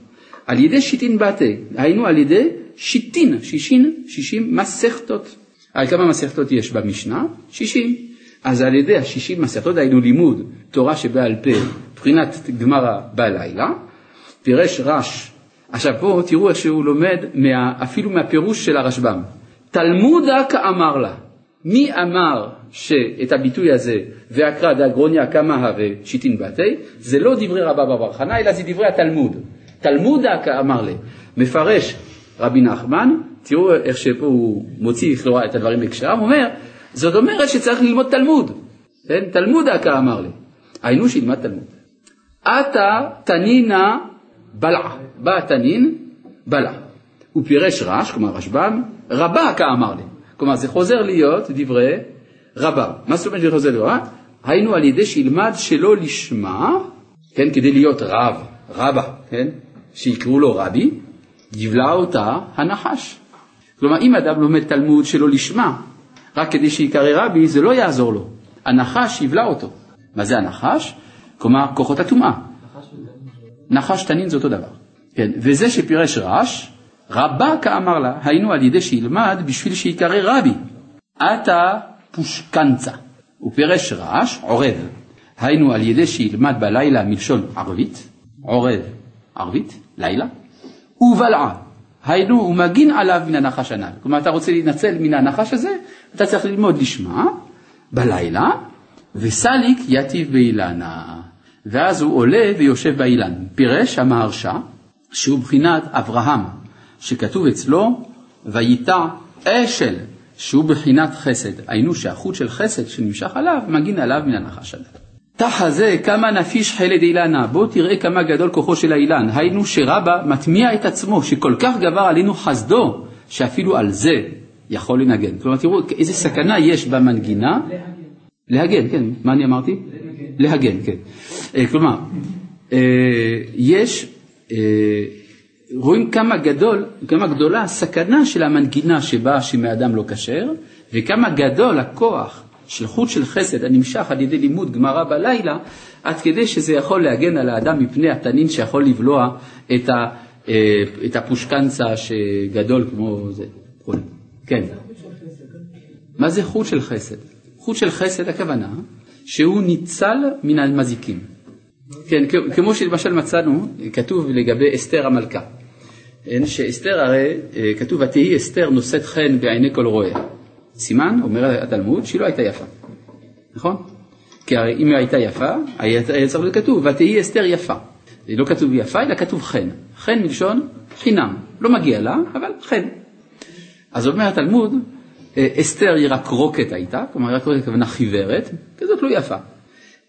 Speaker 1: על ידי שיטין בתי, היינו על ידי שיטין, שישין, שישים מסכתות. על כמה מסכתות יש במשנה? שישים. אז על ידי השישים מסכתות, היינו לימוד תורה שבעל פה, בחינת גמרא בלילה, פירש רש. עכשיו פה תראו איך שהוא לומד מה, אפילו מהפירוש של הרשב"ם. תלמודה כאמר לה. מי אמר שאת הביטוי הזה, ואקרא דאגרוניה כמה הווה שיטין בתי, זה לא דברי רבא בר חנה, אלא זה דברי התלמוד. תלמודה כאמר לה. מפרש רבי נחמן, תראו איך שפה הוא מוציא לכאורה את הדברים בהקשרם, הוא אומר, זאת אומרת שצריך ללמוד תלמוד, כן? תלמודה כאמר לי. היינו שילמד תלמוד. עתה תנינה בלע, בא תנין, בלע. הוא פירש רש, כלומר רשב"ם, רבה כאמר לי. כלומר זה חוזר להיות דברי רבה. מה זאת אומרת שזה חוזר להיות? היינו על ידי שילמד שלא לשמה, כן, כדי להיות רב, רבה, כן, שיקראו לו רבי, יבלע אותה הנחש. כלומר אם אדם לומד תלמוד שלא לשמה, רק כדי שיקרא רבי, זה לא יעזור לו. הנחש יבלע אותו. מה זה הנחש? כלומר כוחות הטומאה. נחש תנין זה אותו דבר. כן, וזה שפירש רש, רבה כאמר לה, היינו על ידי שילמד בשביל שיקרא רבי. עתה פושקנצה. הוא פירש רש, עורב. היינו על ידי שילמד בלילה מלשון ערבית, עורב, ערבית, לילה, ובלעה. היינו, הוא מגין עליו מן הנחש הנ"ל. כלומר, אתה רוצה להינצל מן הנחש הזה, אתה צריך ללמוד לשמה בלילה, וסליק יתיב באילנה. ואז הוא עולה ויושב באילן. פירש המהרש"א, שהוא בחינת אברהם, שכתוב אצלו, וייטע אשל, שהוא בחינת חסד. היינו שהחוט של חסד שנמשך עליו, מגין עליו מן הנחש עליו. תחה זה כמה נפיש חלד אילנה, בוא תראה כמה גדול כוחו של האילן, היינו שרבה מטמיע את עצמו, שכל כך גבר עלינו חסדו, שאפילו על זה יכול לנגן. כלומר, תראו איזה סכנה יש במנגינה. להגן, כן, מה אני אמרתי? להגן, כן. אה, כלומר, אה, יש, אה, רואים כמה גדול, כמה גדולה הסכנה של המנגינה שבאה שמאדם לא כשר, וכמה גדול הכוח של חוט של חסד הנמשך על ידי לימוד גמרא בלילה, עד כדי שזה יכול להגן על האדם מפני התנין שיכול לבלוע את, ה, את הפושקנצה שגדול כמו זה. כן. מה זה חוט של חסד? חוט של חסד הכוונה שהוא ניצל מן המזיקים. כן, כמו שלמשל מצאנו, כתוב לגבי אסתר המלכה. כן, שאסתר הרי, אה, כתוב, ותהי אסתר נושאת חן בעיני כל רועה. סימן, אומר התלמוד, שהיא לא הייתה יפה. נכון? כי הרי אם היא הייתה יפה, היה צריך להיות כתוב, ותהי אסתר יפה. לא כתוב יפה, אלא כתוב חן. חן מלשון חינם. לא מגיע לה, אבל חן. אז אומר התלמוד, אה, אסתר היא רק רוקת הייתה, כלומר רק רוקת הכוונה חיוורת, כזאת לא יפה.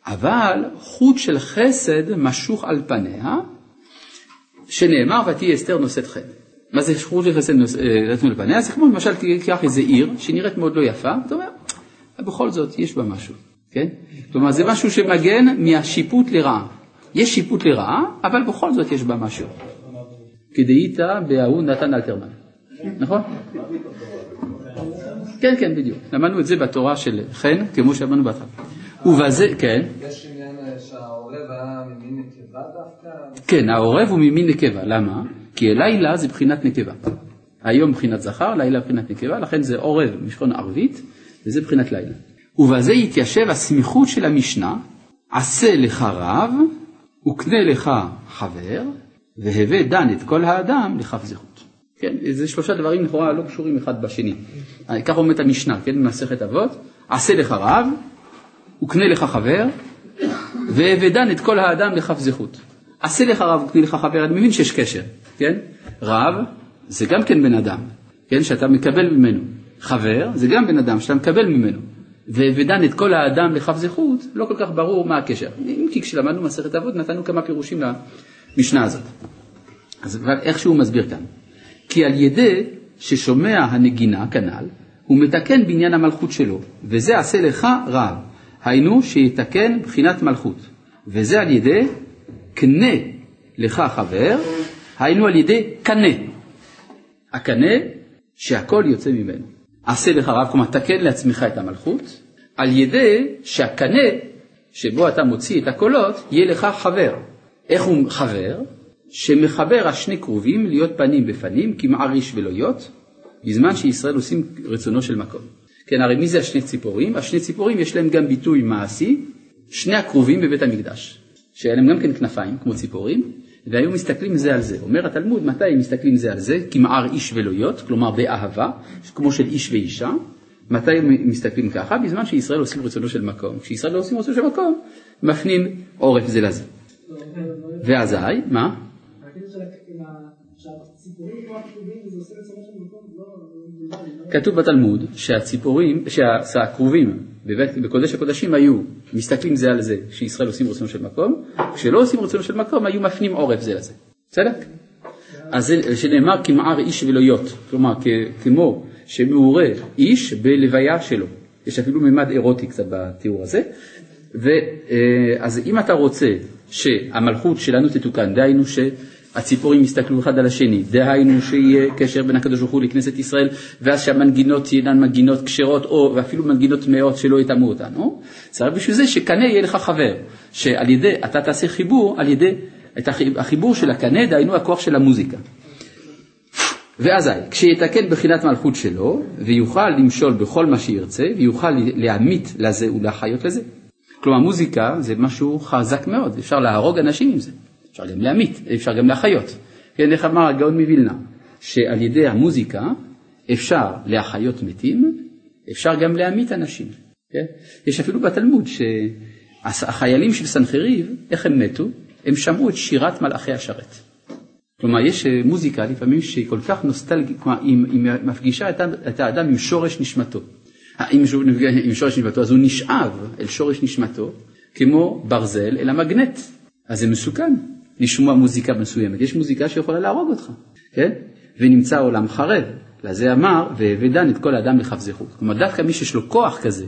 Speaker 1: אבל חוט של חסד משוך על פניה, שנאמר ותהי אסתר נושאת חן. מה זה חוט של חסד נושאת אה, על פניה? זה כמו למשל תיקח איזה עיר שנראית מאוד לא יפה, אתה אומר, בכל זאת יש בה משהו, כן? כלומר זה משהו שמגן מהשיפוט לרעה. יש שיפוט לרעה, אבל בכל זאת יש בה משהו. כדאיתא בהוא נתן אלתרמן. נכון? כן, כן, בדיוק. למדנו את זה בתורה של חן, כמו שאמרנו בהתחלה. ובזה, כן.
Speaker 6: יש עניין ממין נקבה דווקא?
Speaker 1: כן, העורב הוא ממין נקבה. למה? כי לילה זה בחינת נקבה. היום בחינת זכר, לילה בחינת נקבה, לכן זה עורב משכון ערבית, וזה בחינת לילה. ובזה יתיישב הסמיכות של המשנה, עשה לך רב, וקנה לך חבר, והווה דן את כל האדם לכף זכות. כן, זה שלושה דברים לכאורה לא קשורים אחד בשני. ככה אומרת המשנה, כן, במסכת אבות, עשה לך רב, וקנה לך חבר, ואבדן את כל האדם לכף זכות. עשה לך רב וקנה לך חבר, אני מבין שיש קשר, כן? רב זה גם כן בן אדם, כן, שאתה מקבל ממנו. חבר זה גם בן אדם שאתה מקבל ממנו. ואבדן את כל האדם לכף זכות, לא כל כך ברור מה הקשר. אם כי כשלמדנו מסכת אבות נתנו כמה פירושים למשנה הזאת. אז איך שהוא מסביר כאן. כי על ידי ששומע הנגינה כנ"ל, הוא מתקן בעניין המלכות שלו, וזה עשה לך רב, היינו שיתקן בחינת מלכות, וזה על ידי קנה לך חבר, היינו על ידי קנה. הקנה שהכל יוצא ממנו. עשה לך רב, כלומר תקן לעצמך את המלכות, על ידי שהקנה שבו אתה מוציא את הקולות, יהיה לך חבר. איך הוא חבר? שמחבר השני קרובים להיות פנים בפנים, כמעריש ולא יות, בזמן שישראל עושים רצונו של מקום. כן, הרי מי זה השני ציפורים? השני ציפורים יש להם גם ביטוי מעשי, שני הקרובים בבית המקדש, שהיה להם גם כן כנפיים, כמו ציפורים, והיו מסתכלים זה על זה. אומר התלמוד, מתי הם מסתכלים זה על זה? כמער איש ולא יות, כלומר באהבה, כמו של איש ואישה. מתי הם מסתכלים ככה? בזמן שישראל עושים רצונו של מקום. כשישראל לא עושים רצונו של מקום, מפנים עורף זה לזה. ואזי, מה? כתוב בתלמוד שהציפורים, שהכרובים בקודש הקודשים היו מסתכלים זה על זה, שישראל עושים רצונו של מקום, כשלא עושים רצונו של מקום היו מפנים עורף זה לזה. בסדר? אז זה שנאמר כמער איש ולא יות, כלומר כמו שמעורה איש בלוויה שלו, יש אפילו ממד אירוטי קצת בתיאור הזה, ואז אם אתה רוצה שהמלכות שלנו תתוקן, דהיינו הציפורים יסתכלו אחד על השני, דהיינו שיהיה קשר בין הקדוש ברוך הוא לכנסת ישראל, ואז שהמנגינות תהיינה מנגינות כשרות, או ואפילו מנגינות טמאות שלא יטמאו אותנו. צריך בשביל זה שקנה יהיה לך חבר, שעל ידי, אתה תעשה חיבור על ידי, את החיבור של הקנה, דהיינו הכוח של המוזיקה. ואזי, כשיתקן בחינת מלכות שלו, ויוכל למשול בכל מה שירצה, ויוכל להמית לזה ולהחיות לזה. כלומר מוזיקה זה משהו חזק מאוד, אפשר להרוג אנשים עם זה. אפשר גם להמית, אפשר גם להחיות. כן, איך אמר הגאון מווילנה, שעל ידי המוזיקה אפשר להחיות מתים, אפשר גם להמית אנשים. כן? יש אפילו בתלמוד שהחיילים של סנחריב, איך הם מתו? הם שמעו את שירת מלאכי השרת. כלומר, יש אה, מוזיקה לפעמים שהיא כל כך נוסטלגית, כלומר, היא, מפגישה את האדם עם שורש נשמתו. עם שורש נשמתו, אז הוא נשאב אל שורש נשמתו, כמו ברזל אלא מגנט, אז זה מסוכן לשמוע מוזיקה מסוימת, יש מוזיקה שיכולה להרוג אותך, כן? ונמצא עולם חרב, לזה אמר, ודן את כל האדם לכף זכות. כלומר, דווקא מי שיש לו כוח כזה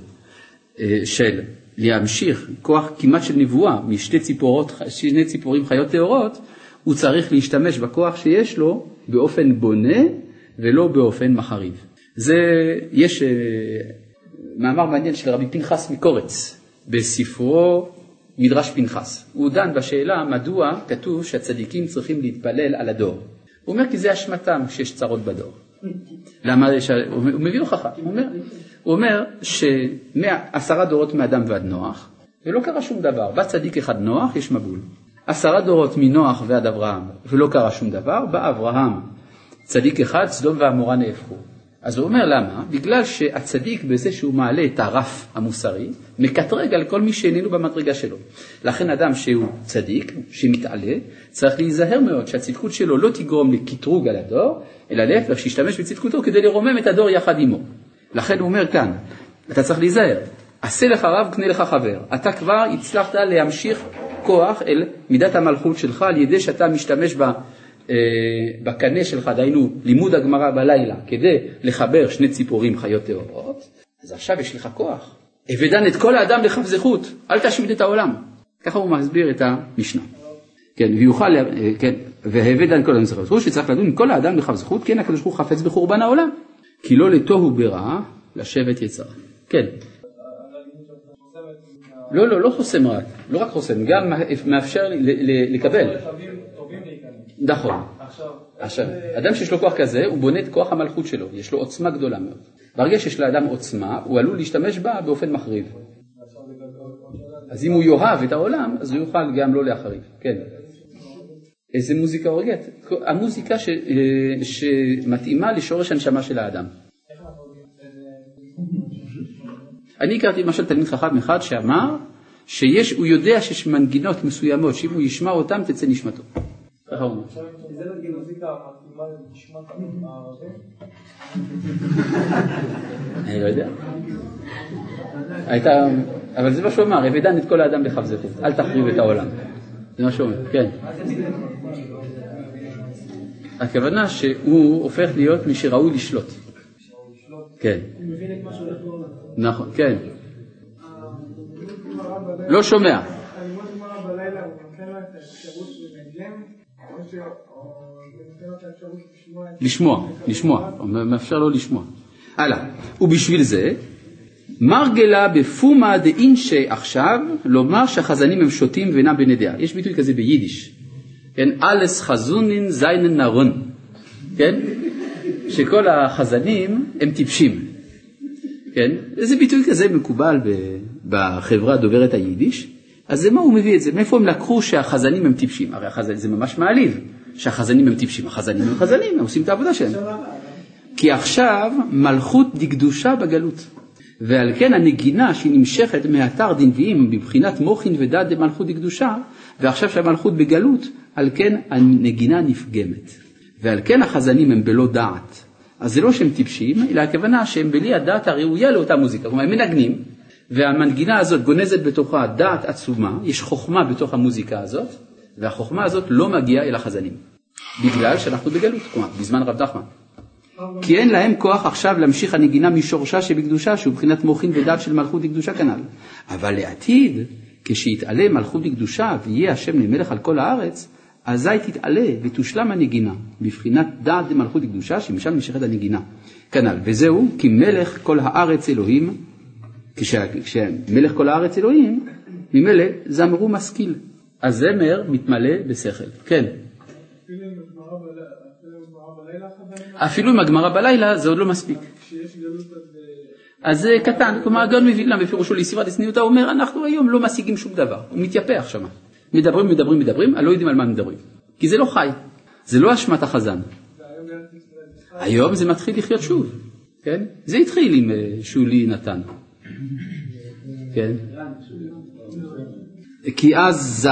Speaker 1: אה, של להמשיך, כוח כמעט של נבואה משתי ציפורות, שני ציפורים חיות טהורות, הוא צריך להשתמש בכוח שיש לו באופן בונה ולא באופן מחריב. זה, יש uh, מאמר מעניין של רבי פנחס מקורץ בספרו מדרש פנחס. הוא דן בשאלה מדוע כתוב שהצדיקים צריכים להתפלל על הדור. הוא אומר כי זה אשמתם שיש צרות בדור. למה, הוא מביא הוכחה, הוא אומר, הוא אומר שעשרה דורות מאדם ועד נוח, ולא קרה שום דבר, בא צדיק אחד נוח, יש מבול. עשרה דורות מנוח ועד אברהם, ולא קרה שום דבר, בא אברהם, צדיק אחד, סדום ועמורה נהפכו. אז הוא אומר למה? בגלל שהצדיק בזה שהוא מעלה את הרף המוסרי, מקטרג על כל מי שאיננו במדרגה שלו. לכן אדם שהוא צדיק, שמתעלה, צריך להיזהר מאוד שהצדקות שלו לא תגרום לקטרוג על הדור, אלא להפך, שישתמש בצדקותו כדי לרומם את הדור יחד עמו. לכן הוא אומר כאן, אתה צריך להיזהר, עשה לך רב, קנה לך חבר. אתה כבר הצלחת להמשיך כוח אל מידת המלכות שלך על ידי שאתה משתמש בה. אה, בקנה שלך, דהיינו לימוד הגמרא בלילה, כדי לחבר שני ציפורים חיות טהורות, אז עכשיו יש לך כוח. אבדן את כל האדם לכף זכות, אל תשמיד את העולם. ככה הוא מסביר את המשנה. כן, ויוכל, אה, כן, והבדן כל האדם לכף זכות, שצריך לדון כל האדם לכף זכות, כן הקדוש ברוך הוא חפץ בחורבן העולם. כי לא לתוהו ברע, לשבת יצרה. כן. לא, לא, לא חוסם רק, לא רק חוסם, גם מאפשר לקבל. נכון. עכשיו, אדם שיש לו כוח כזה, הוא בונה את כוח המלכות שלו, יש לו עוצמה גדולה מאוד. ברגע שיש לאדם עוצמה, הוא עלול להשתמש בה באופן מחריב. אז אם הוא יאהב את העולם, אז הוא יוכל גם לא להחריב, כן. איזה מוזיקה הורגת? המוזיקה ש, אה, שמתאימה לשורש הנשמה של האדם. אני הכרתי למשל תלמיד חכם אחד שאמר שיש, הוא יודע שיש מנגינות מסוימות שאם הוא ישמע אותן תצא נשמתו. <laughs> אני לא יודע. הייתה, אבל זה מה שהוא אמר, אבדן את כל האדם לכף זכות, אל תחריב את העולם. זה מה שהוא אומר, כן. הכוונה שהוא הופך להיות מי שראוי לשלוט. כן. נכון, כן. לא שומע. לשמוע, לשמוע, מאפשר לו לשמוע. הלאה, ובשביל זה, מרגלה בפומה דאינשי עכשיו, לומר שהחזנים הם שוטים ואינם בני דעה. יש ביטוי כזה ביידיש, כן, אלס חזונין זיינן נרון, כן, שכל החזנים הם טיפשים, כן, איזה ביטוי כזה מקובל בחברה דוברת היידיש, אז למה הוא מביא את זה? מאיפה הם לקחו שהחזנים הם טיפשים? הרי החז... זה ממש מעליב שהחזנים הם טיפשים. החזנים הם חזנים, הם עושים את העבודה שלהם. כי עכשיו מלכות דקדושה בגלות. ועל כן הנגינה שהיא נמשכת מאתר דנביאים מבחינת מוחין ודעת דמלכות דקדושה, ועכשיו שהמלכות בגלות, על כן הנגינה נפגמת. ועל כן החזנים הם בלא דעת. אז זה לא שהם טיפשים, אלא הכוונה שהם בלי הדעת הראויה לאותה מוזיקה. כלומר, הם מנגנים, והמנגינה הזאת גונזת בתוכה דעת עצומה, יש חוכמה בתוך המוזיקה הזאת, והחוכמה הזאת לא מגיעה אל החזנים, בגלל שאנחנו בגלות, כלומר, בזמן רב נחמן. כי אין להם כוח עכשיו להמשיך הנגינה משורשה שבקדושה, שהוא מבחינת מוחין ודעת של מלכות דקדושה כנ"ל. אבל לעתיד, כשיתעלה מלכות דקדושה ויהיה השם למלך על כל הארץ, אזי תתעלה ותושלם הנגינה, בבחינת דעת דמלכות דקדושה, שמשם נמשכת הנגינה. כנ"ל, וזהו כי מלך כל הארץ אלוהים כשמלך כל הארץ אלוהים, ממילא זמרו משכיל. הזמר מתמלא בשכל. כן. אפילו עם הגמרא בלילה זה עוד לא מספיק. אז זה קטן, כלומר הגאון מווילנה בפירושו לסביבת הצניעותה אומר אנחנו היום לא משיגים שום דבר, הוא מתייפח שם. מדברים, מדברים, מדברים, אני לא יודעים על מה מדברים. כי זה לא חי, זה לא אשמת החזן. היום זה מתחיל לחיות שוב, כן? זה התחיל עם אה, שולי נתן. כן? כי אז זי,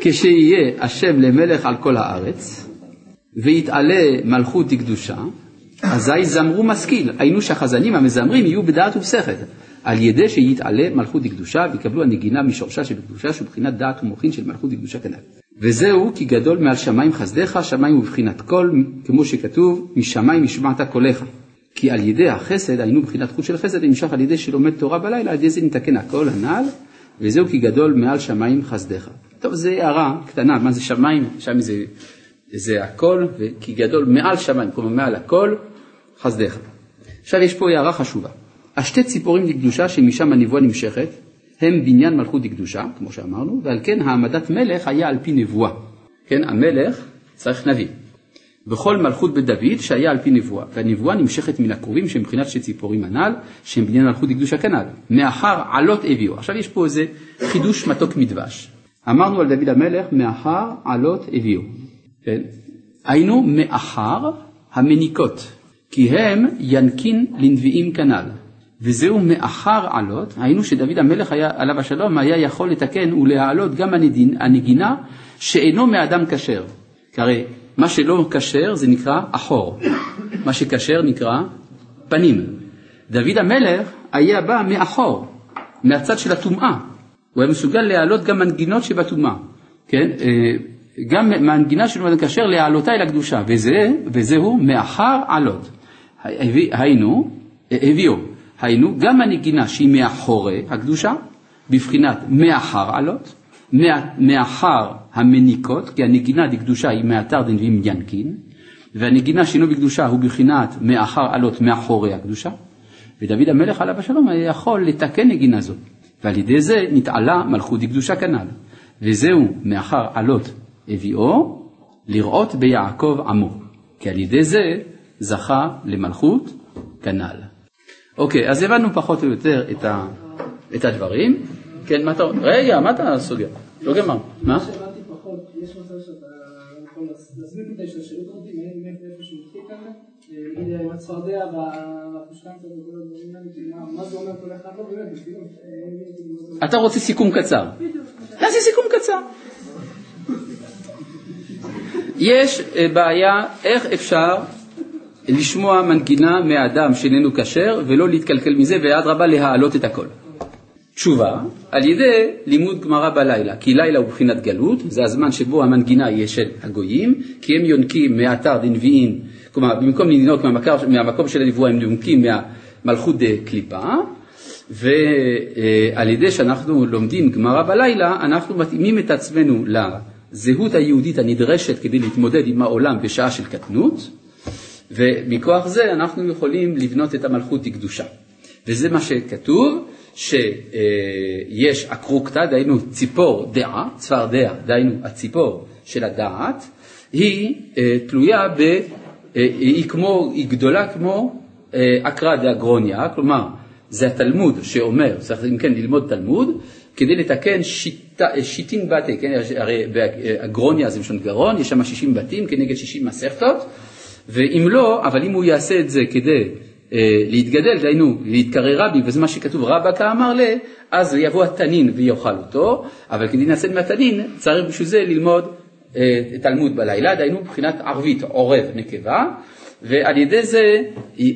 Speaker 1: כשיהיה השם למלך על כל הארץ, ויתעלה מלכות דקדושה, אזי זמרו משכיל, היינו שהחזנים המזמרים יהיו בדעת ובשכל. על ידי שיתעלה מלכות דקדושה ויקבלו הנגינה משורשה שבקדושה שבחינת דעת ומוחין של מלכות דקדושה כנ"ל. וזהו כי גדול מעל שמיים חסדיך, שמיים ובחינת קול, כמו שכתוב, משמיים השמעת קולך. כי על ידי החסד, היינו בחינת חוט של חסד, נמשך על ידי שלומד תורה בלילה, על ידי זה נתקן הכל הנ"ל, וזהו כי גדול מעל שמיים חסדיך. טוב, זו הערה קטנה, מה זה שמיים? שם זה, זה הכל, וכי גדול מעל שמיים, כלומר מעל הכל, חסדיך. עכשיו יש פה הערה חשובה. השתי ציפורים לקדושה שמשם הנבואה נמשכת, הם בניין מלכות דקדושה, כמו שאמרנו, ועל כן העמדת מלך היה על פי נבואה. כן, המלך צריך נביא. בכל מלכות בית דוד שהיה על פי נבואה, והנבואה נמשכת מן הקרובים שהם מבחינת שתי ציפורים הנ"ל, שהם בניין מלכות דקדושה כנ"ל. מאחר עלות הביאו. עכשיו יש פה איזה חידוש מתוק מדבש. אמרנו על דוד המלך, מאחר עלות הביאו. כן? היינו מאחר המניקות, כי הם ינקין לנביאים כנ"ל. וזהו מאחר עלות, היינו שדוד המלך היה, עליו השלום, היה יכול לתקן ולהעלות גם הנגינה שאינו מאדם כשר. כי הרי מה שלא כשר זה נקרא אחור, מה שכשר נקרא פנים. דוד המלך היה בא מאחור, מהצד של הטומאה. הוא היה מסוגל להעלות גם מנגינות שבטומאה, כן? אה, גם מהנגינה של מאדם כשר להעלותה אל הקדושה, וזה, וזהו מאחר עלות. היינו, הביאו, היינו גם הנגינה שהיא מאחורי הקדושה, בבחינת מאחר עלות, מאחר המניקות, כי הנגינה דקדושה היא מאתר דנביאים ינקין, והנגינה שאינו בקדושה הוא בבחינת מאחר עלות מאחורי הקדושה, ודוד המלך עליו השלום היה יכול לתקן נגינה זאת, ועל ידי זה נתעלה מלכות דקדושה כנ"ל, וזהו מאחר עלות הביאו לראות ביעקב עמו, כי על ידי זה זכה למלכות כנ"ל. אוקיי, אז הבנו פחות או יותר את, ה, את הדברים. כן, מה אתה... רגע, מה אתה סוגר? לא גמר. מה? אתה רוצה סיכום קצר. תעשי סיכום קצר. יש אה, בעיה איך אפשר לשמוע מנגינה מאדם שאיננו כשר ולא להתקלקל מזה ואדרבה להעלות את הכל. תשובה, על ידי לימוד גמרא בלילה, כי לילה הוא בחינת גלות, זה הזמן שבו המנגינה יהיה של הגויים, כי הם יונקים מאתר דנביאים, כלומר במקום לנהוג מהמקום, מהמקום של הנבואה הם יונקים מהמלכות דקליפה, ועל ידי שאנחנו לומדים גמרא בלילה, אנחנו מתאימים את עצמנו לזהות היהודית הנדרשת כדי להתמודד עם העולם בשעה של קטנות, ומכוח זה אנחנו יכולים לבנות את המלכות לקדושה. וזה מה שכתוב, שיש אקרוקתא, דהיינו ציפור דעה, צפרדע, דהיינו הציפור של הדעת, היא אה, תלויה ב... אה, היא כמו, היא גדולה כמו אה, אקרא דאגרוניה, כלומר זה התלמוד שאומר, צריך אם כן ללמוד תלמוד, כדי לתקן שיטה, שיטין בתי, כן, הרי באגרוניה זה משון גרון, יש שם 60 בתים כנגד 60 מסכתות, ואם לא, אבל אם הוא יעשה את זה כדי להתגדל, דהיינו להתקרר רבי, וזה מה שכתוב רבא כאמר ל, אז יבוא התנין ויאכל אותו, אבל כדי להינצל מהתנין צריך בשביל זה ללמוד אה, תלמוד בלילה, דהיינו מבחינת ערבית עורב נקבה, ועל ידי זה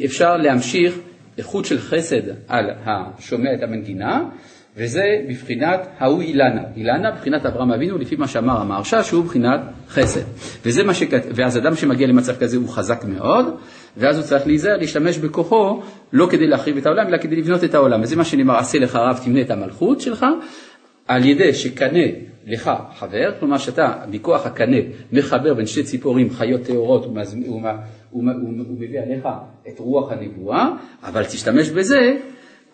Speaker 1: אפשר להמשיך איכות של חסד על השומע את המנגינה, וזה בבחינת ההוא אילנה. אילנה בבחינת אברהם אבינו, לפי מה שאמר המהרש"א, שהוא בבחינת חסד. וזה מה שכת... ואז אדם שמגיע למצב כזה הוא חזק מאוד, ואז הוא צריך להיזהר, להשתמש בכוחו, לא כדי להחריב את העולם, אלא כדי לבנות את העולם. וזה מה שנאמר, עשה לך רב, תמנה את המלכות שלך, על ידי שקנה לך חבר, כלומר שאתה מכוח הקנה מחבר בין שתי ציפורים חיות טהורות ומביא עליך את רוח הנבואה, אבל תשתמש בזה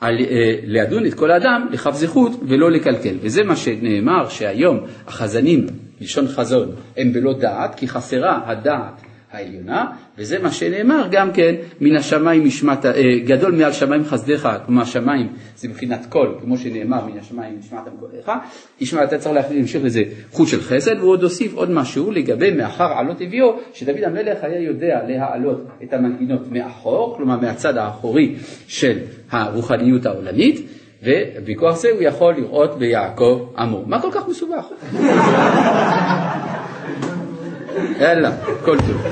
Speaker 1: על, אה, להדון את כל האדם לכף זכות ולא לקלקל. וזה מה שנאמר שהיום החזנים, לשון חזון, הם בלא דעת, כי חסרה הדעת העליונה, וזה מה שנאמר גם כן, מן השמיים נשמעת, אה, גדול מעל שמיים חסדיך, כלומר שמיים זה מבחינת קול, כמו שנאמר מן השמיים נשמעת קולך, ישמע, אתה צריך להמשיך לזה חוט של חסד, והוא עוד הוסיף עוד משהו לגבי מאחר עלות הביאו, שדוד המלך היה יודע להעלות את המנגינות מאחור, כלומר מהצד האחורי של הרוחניות העולמית, ובכוח זה הוא יכול לראות ביעקב עמו. מה כל כך מסובך? יאללה, כל טוב.